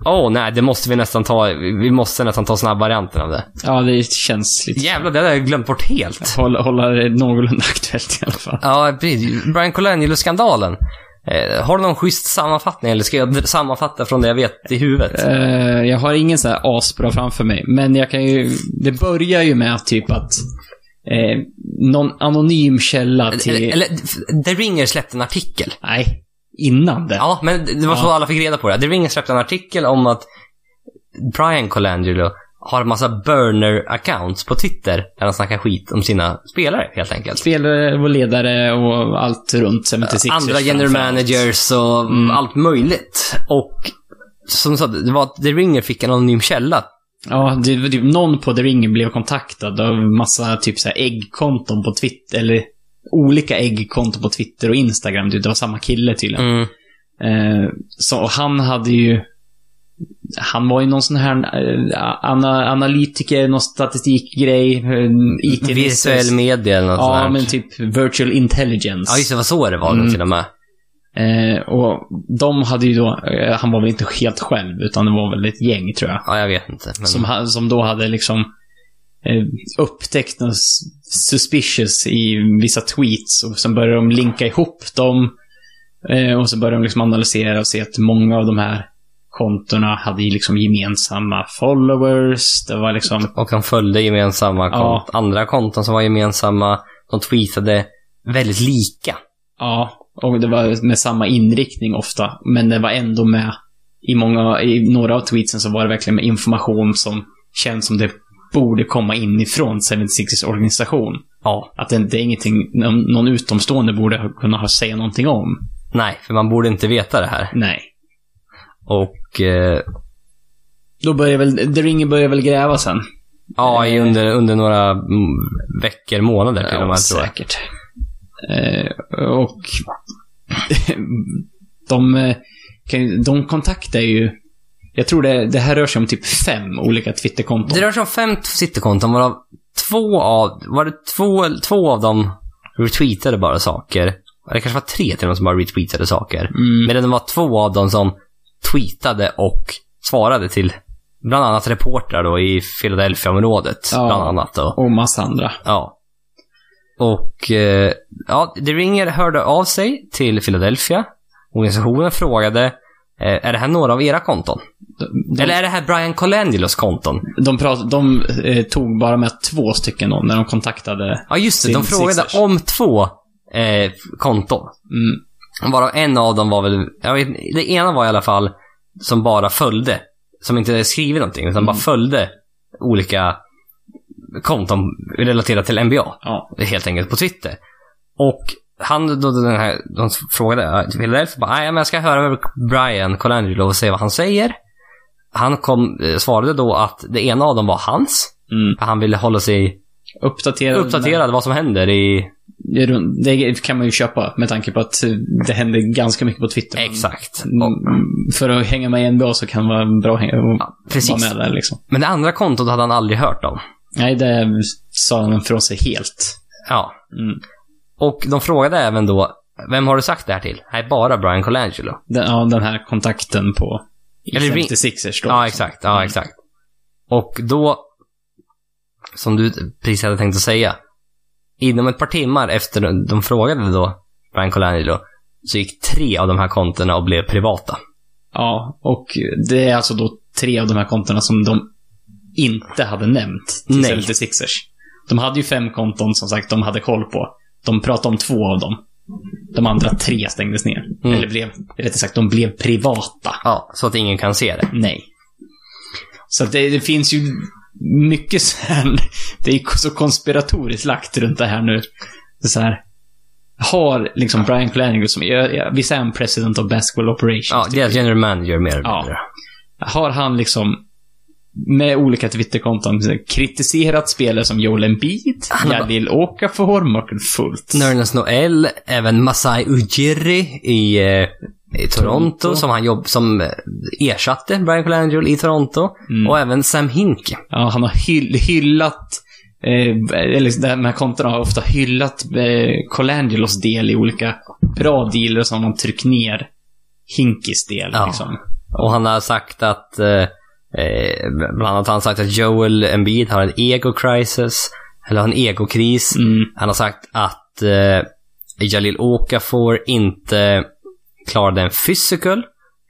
Åh nej, det måste vi nästan ta. Vi måste nästan ta snabbvarianten av det. Ja, det känns lite... Jävlar, det hade jag glömt bort helt. Hålla, hålla det någorlunda aktuellt i alla fall. Ja, precis. Brian Colangelo-skandalen. Eh, har du någon schysst sammanfattning eller ska jag sammanfatta från det jag vet i huvudet? Eh, jag har ingen så här asbra framför mig, men jag kan ju... Det börjar ju med typ att eh, någon anonym källa till... Eller, eller The Ringer släppte en artikel. Nej, innan det. Ja, men det var så Ja. alla fick reda på det. The Ringer släppte en artikel om att Brian Colangelo har en massa burner-accounts på Twitter där han snackar skit om sina spelare, helt enkelt. Spelare och ledare och allt runt 76 Andra general managers och Mm. allt möjligt. Och som sagt, det var att The Ringer fick en anonym källa. Ja, det var typ någon på The Ring blev kontaktad av massa typ så här äggkonton på Twitter, eller olika äggkonton på Twitter och Instagram. Det var samma kille tydligen. Mm. Eh, så och han hade ju... Han var ju någon sån här eh, ana, analytiker, någon statistikgrej, eh, IT Virtuell media eller något sånt Ja, här. men typ virtual intelligence. Ja, just det, var så det var Mm. till och med. Eh, och de hade ju då, eh, han var väl inte helt själv, utan det var väl ett gäng tror jag. Ja, jag vet inte. Men... Som, som då hade liksom upptäckt något suspicious i vissa tweets och sen började de linka ihop dem. Eh, och så började de liksom analysera och se att många av de här kontona hade liksom gemensamma followers. Det var liksom, Och de följde gemensamma Ja. kont- andra konton som var gemensamma. De tweetade väldigt lika. ja, och det var med samma inriktning ofta. Men det var ändå med i många, i några av tweetsen så var det verkligen med information som känns som det borde komma inifrån 76ers organisation. Ja. Att det, det är ingenting någon utomstående borde kunna ha säga någonting om. Nej, för man borde inte veta det här. Nej. Och eh, Då börjar väl, The Ring börjar väl gräva sen. ja, i under, under några mm, veckor, månader till och med tror jag. säkert. Eh, och de, eh, de kontaktar ju, jag tror det, det här rör sig om typ fem olika Twitterkonton. Det rör sig om fem Twitterkonton varav två av, var det två, två av dem retweetade bara saker. Det kanske var tre till och som bara retweetade saker. Mm. Men det var två av dem som tweetade och svarade till bland annat reportrar då i Philadelphia-området. Ja. Bland annat då. Och massa andra. Ja. Och eh, ja, The Ringer hörde av sig till Philadelphia. Organisationen frågade, är det här några av era konton? De, Eller är det här Brian Colangelos konton? de, prat, de eh, tog bara med två stycken när de kontaktade. Ja, just det. De frågade Sixers. om två eh, konton. Mm, Varav en av dem var väl, jag vet, det ena var i alla fall som bara följde. Som inte skrivit någonting, utan bara Mm. följde olika konton relaterat till NBA. ja. helt enkelt på Twitter. Och han, då, den här, de frågade, Philadelphia bara, nej men jag ska höra med Brian Colangelo och se vad han säger. Han kom, eh, svarade då att det ena av dem var hans. Mm. Han ville hålla sig Uppdaterad. uppdaterad vad som händer i... Det kan man ju köpa med tanke på att det händer ganska mycket på Twitter. Exakt. Mm, Och, För att hänga med i NBA så kan det vara bra att hänga, ja, precis. med där liksom. Men det andra kontot hade han aldrig hört om. Nej, det sa han från sig helt. Ja. Mm. Och de frågade även då, vem har du sagt det här till? Nej, bara Brian Colangelo. Den, ja, den här kontakten på Eller ring- 56ers då. Ja, exakt. Ja, exakt. Och då, som du precis hade tänkt att säga, inom ett par timmar efter de frågade då Brian Colangelo, så gick tre av de här kontona och blev privata. Ja, och det är alltså då tre av de här kontona som de inte hade nämnt till Nej. 76ers. De hade ju fem konton som sagt de hade koll på. De pratade om två av dem. De andra tre stängdes ner. Mm. Eller blev, rättare sagt, de blev privata. Ja, så att ingen kan se det. Nej. Så att det, det finns ju mycket så här, det är så konspiratoriskt lagt runt det här nu. Det är så här, har liksom Brian Colangelo som, jag, jag, säger en president of basketball operations. Ja, deras general manager mer eller Ja. mindre. Har han liksom med olika Twitterkonton kritiserat spelare som Joel Embiid, Jalil Okafor, Markel Fultz. Nernes Noel, även Masai Ujiri i, eh, i Toronto, Toronto. som han jobb, som eh, ersatte Brian Colangelo i Toronto. Mm. Och även Sam Hinkie. Ja, han har hyll, hyllat, eh, eller de här kontona har ofta hyllat eh, Colangelos del i olika bra dealer som man tryckt ner Hinkis del. Ja. Liksom. Och han har sagt att, eh, eh, bland annat har han sagt att Joel Embiid har en ego crisis, eller har en egokris. Mm. Han har sagt att eh, Jalil Okafor inte klarade en physical.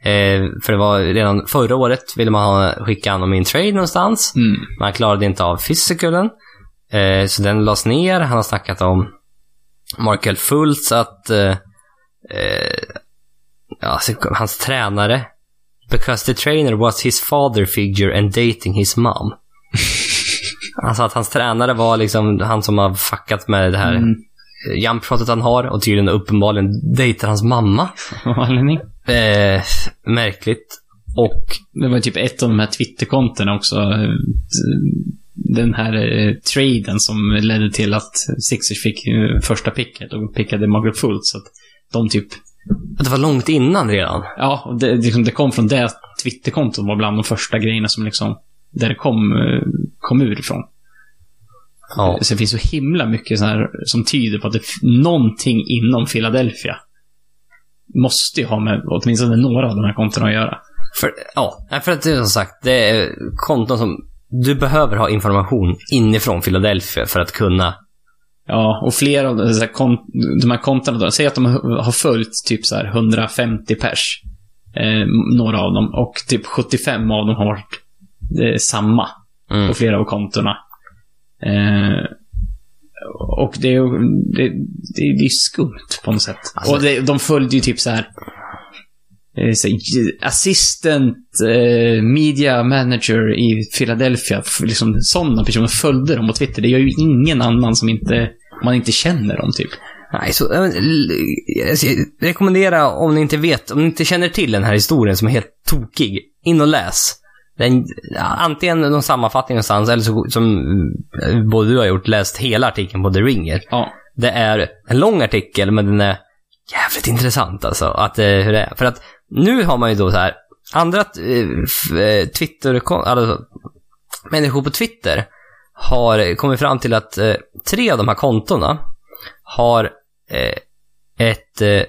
Eh, för det var redan förra året ville man ha, skicka honom i en trade någonstans. Mm. Man klarade inte av physicalen. Eh, så den lades ner. Han har snackat om Markel Fultz att eh, eh, ja, hans tränare Because the trainer was his father figure and dating his mom. alltså att hans tränare var liksom han som har fuckat med det här Mm. mm. jumpshotet han har och tydligen uppenbarligen dejtar hans mamma. Anledning. Eh, märkligt. Och Det var typ ett av de här Twitterkontona också. eh, Den här eh, traden som ledde till att Sixers fick eh, första picket och pickade Margaret Fultz. Så att de typ... att det var långt innan redan. Ja, och det, liksom, det kom från det Twitterkontot var bland de första grejerna som liksom... Där det kom, eh, kom ur ifrån. Ja. Så det finns så himla mycket så här som tyder på att det någonting inom Philadelphia måste ju ha med åtminstone några av de här kontona att göra. För, ja, för att det är som sagt, det är konton som du behöver ha information inifrån Philadelphia för att kunna Ja, och flera av de här, kon- de här kontona då, säg att de har följt typ så här 150 pers. Eh, några av dem. Och typ 75 av dem har varit eh, samma Mm. på flera av kontona. Eh, och det är ju det, det, det är skumt på något sätt. Alltså- och det, de följde ju typ så här eh, här, assistant eh, media manager i Philadelphia. Liksom, sådana personer följde dem på Twitter. Det gör ju ingen annan som inte, man inte känner dem typ. Nej, så jag rekommendera om ni inte vet, om ni inte känner till den här historien som är helt tokig, in och läs. Den, antingen någon sammanfattning någonstans, eller så, som eh, både du har gjort, läst hela artikeln på The Ringer. Ja. Det är en lång artikel, men den är jävligt intressant alltså. Att, eh, hur det är. För att nu har man ju då så här, andra eh, eh, Twitter, alltså, människor på Twitter har kommit fram till att eh, tre av de här kontona har eh, ett eh,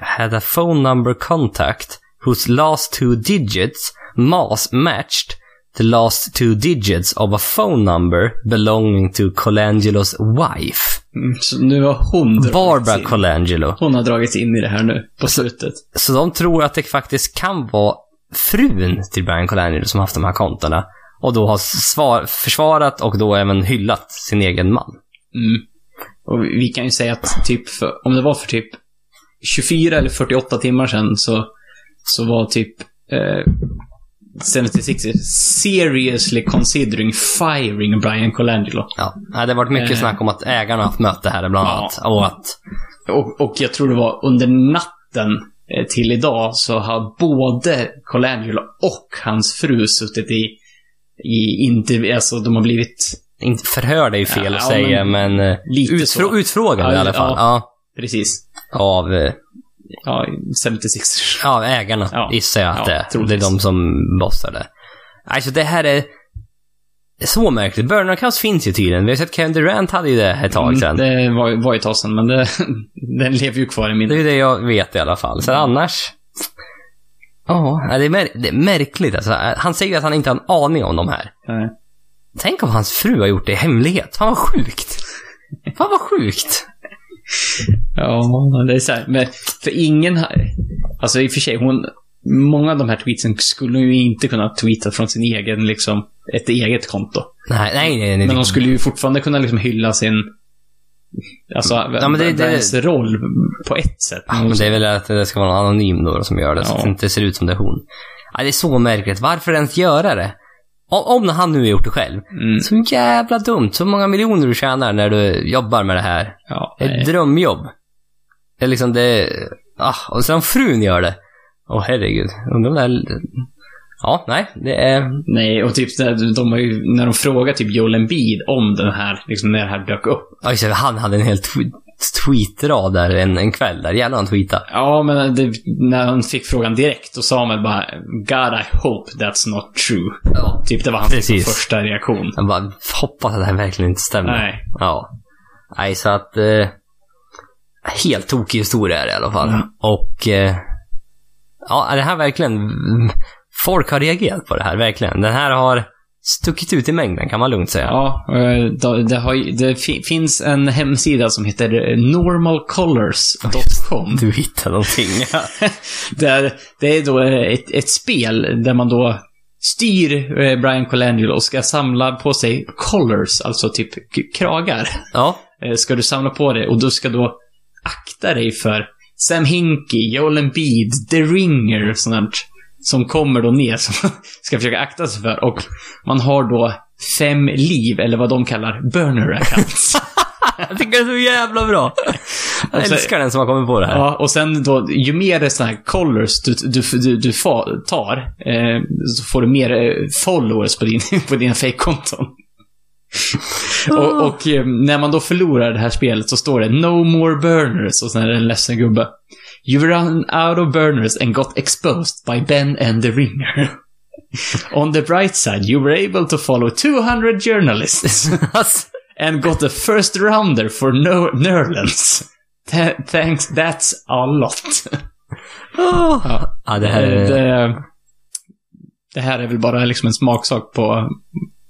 had a phone number contact whose last two digits mass-matched the last two digits of a phone number belonging to Colangelos wife. Mm, Så nu har hon Barbara in. Colangelo. Hon har dragits in i det här nu, på slutet. Så de tror att det faktiskt kan vara frun till Brian Colangelo som haft de här kontona. Och då har svar, försvarat och då även hyllat sin egen man. Mm. Och vi kan ju säga att typ för, om det var för typ 24 eller 48 timmar sedan så, så var typ eh, 76 seriously considering firing Brian Colangelo. Ja, det har varit mycket Eh. snack om att ägarna haft möte här bland Ja. annat. Och att, Och, och jag tror det var under natten eh, till idag så har både Colangelo och hans fru suttit i, i inte, alltså de har blivit, inte förhörda är ju fel Ja, att ja, säga, men, men eh, utfrå, utfrågade Ja, i alla fall. ja. Ja. precis, av, eh, ja, 76 ja, ägarna Ja. gissar jag att Ja, det är. Det är de som bossar det. Alltså det här är så märkligt. Burner Accounts finns ju tydligen. Vi har sett Kevin Durant hade ju det ett tag sedan. Mm, det var, var ju ett tag sedan, men det, den lever ju kvar i Det minnet. är ju det jag vet i alla fall. Sen annars... Ja, det, är mär- det är märkligt alltså. Han säger att han inte har en aning om de här. Nej. Tänk om hans fru har gjort det i hemlighet. Fan vad sjukt. Fan vad sjukt. Ja, det är så här, men för ingen har, alltså i och för sig, hon, många av de här tweetsen skulle ju inte kunna tweeta från sin egen, liksom, ett eget konto. Nej, nej, nej. nej. Men de skulle ju fortfarande kunna liksom hylla sin, alltså, Ja, men det- det- roll på ett sätt. Ja, men det är väl att det ska vara någon anonym då som gör det, så Ja. att det inte ser ut som det är hon. Ja, det är så märkligt. Varför ens göra det? Om, han nu har gjort det själv. Mm. Så jävla dumt. Så många miljoner du tjänar när du jobbar med det här. Ja, Ett nej. drömjobb. Det är liksom det... Ah, och sen frun gör det. Åh herregud. Undrar om det är... Ja, nej. Det är... nej, och typ, där, de ju, när de frågar typ Joel Embiid om den här, liksom när det här dök upp. Ja, just det, han hade en hel tw- tweetrad där en, en kväll där. Jävlar han tweetade. Ja, men det, när han fick frågan direkt, då sa han väl bara God I hope that's not true. Ja. Typ det var hans Precis. första reaktion. Jag bara hoppas att det här verkligen inte stämmer. Nej. Ja. Nej, så att... Eh, helt tokig historia är det i alla fall. Mm. Och... Eh, ja, det här verkligen... Folk har reagerat på det här, verkligen. Den här har stuckit ut i mängden kan man lugnt säga. Ja, eh, då- det, har, det fi- finns en hemsida som heter eh, normalcolors.com. Du hittar någonting. Där, det är då ett, ett spel där man då styr eh, Brian Colangelo och ska samla på sig colors, alltså typ kragar. ja. Ska du samla på dig och då ska du akta dig för Sam Hinkie, Joel Embiid, The Ringer och sånt som kommer då ner som man ska försöka akta sig för. Och man har då fem liv, eller vad de kallar burner accounts. Jag tycker det är så jävla bra. Jag Och så- älskar den som har kommit på det här. Ja, och sen då, ju mer sådana här colors du, du, du, du tar, eh, så får du mer eh, followers på, din, på dina fake-konton. och och eh, när man då förlorar det här spelet så står det No more burners och sen är det en ledsen gubbe. You run out of burners and got exposed by Ben and the Ringer. On the bright side, you were able to follow 200 journalists. And got a first rounder for no Nerlands. Th- thanks, that's a lot. åh. Ja, det här är... det, det här är väl bara liksom en smaksak på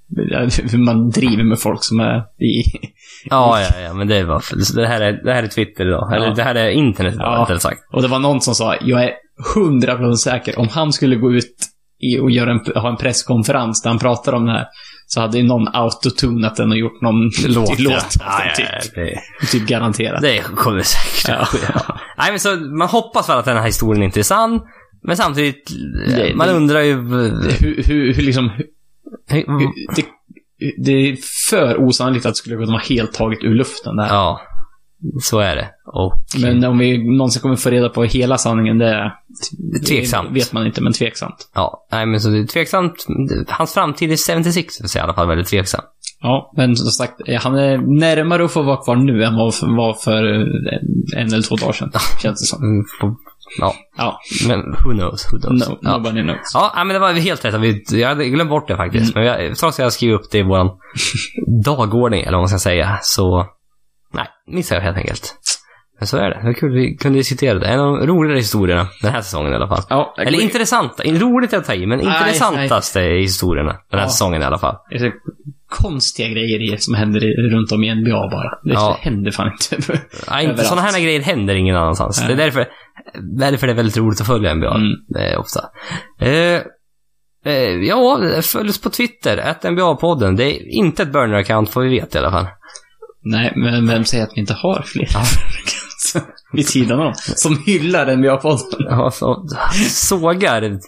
man driver med folk som är i... Ja, ja, ja, men det är bara... Det här är, det här är Twitter idag. Eller Ja. det här är internet idag, Ja. rättare sagt. Och det var någon som sa, jag är 100% säker, om han skulle gå ut i, och göra en, ha en presskonferens där han pratar om det här, så hade ju någon autotunat den och gjort någon Låt, låt ja. typ, ja, det, typ garanterat. det kommer säkert. Ja. Nej, men så man hoppas väl att den här historien inte är sann. Men samtidigt, Det- man det- undrar ju... hur, hur, hur liksom, hur- det, det är för osannolikt att det skulle kunna vara helt taget ur luften där. Ja, så är det. Och Men om vi någonsin kommer få reda på hela sanningen, det, är tveksamt. det vet man inte, men tveksamt. ja, nej men så det är tveksamt. Hans framtid i 76 är i alla fall väldigt tveksam. Ja, men som sagt, eh, han är närmare att få vara kvar nu än vad för, var för eh, en eller två dagar sedan, känns det som. Mm, Ja, Ja, men who knows, who knows. no, ja. nobody knows. Ja, nej, men det var helt rätt. Vi- Jag hade glömt bort det faktiskt. Men jag, trots att jag skrev upp det i våran dagordning, eller vad man ska säga, så... Nej, missade jag helt enkelt. Men så är det. Det var kul vi kunde diskutera det. En av de roligare historierna den här säsongen i alla fall. Ja, Eller intressanta. Roligt är att ta i, men Nej, intressantaste historierna den här Ja. säsongen i alla fall. Det är så konstiga grejer som händer runt om i NBA bara. Det Ja. händer fan inte. Nej, inte sådana här grejer händer ingen annanstans. Nej. Det är därför, därför det är väldigt roligt att följa NBA. Mm. Det är ofta. Eh, eh, ja, följ oss på Twitter, att NBA-podden. Det är inte ett burner-account, får vi veta i alla fall. Nej, men vem säger att vi inte har fler? Vid sidan om. Som hyllar NBA-podden. Ja, så, sågar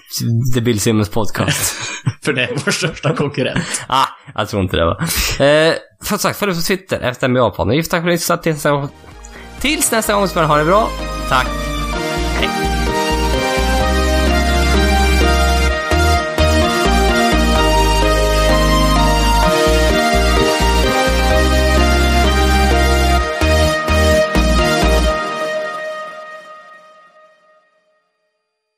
The Bill Simmons podcast. För det är vår största konkurrent. ah, jag tror inte det va. Eh, som sagt, följ oss på Twitter, efter NBA-podden. Tack för att ni lyssnade tills nästa gång. Tills nästa gång, så ha det bra. Tack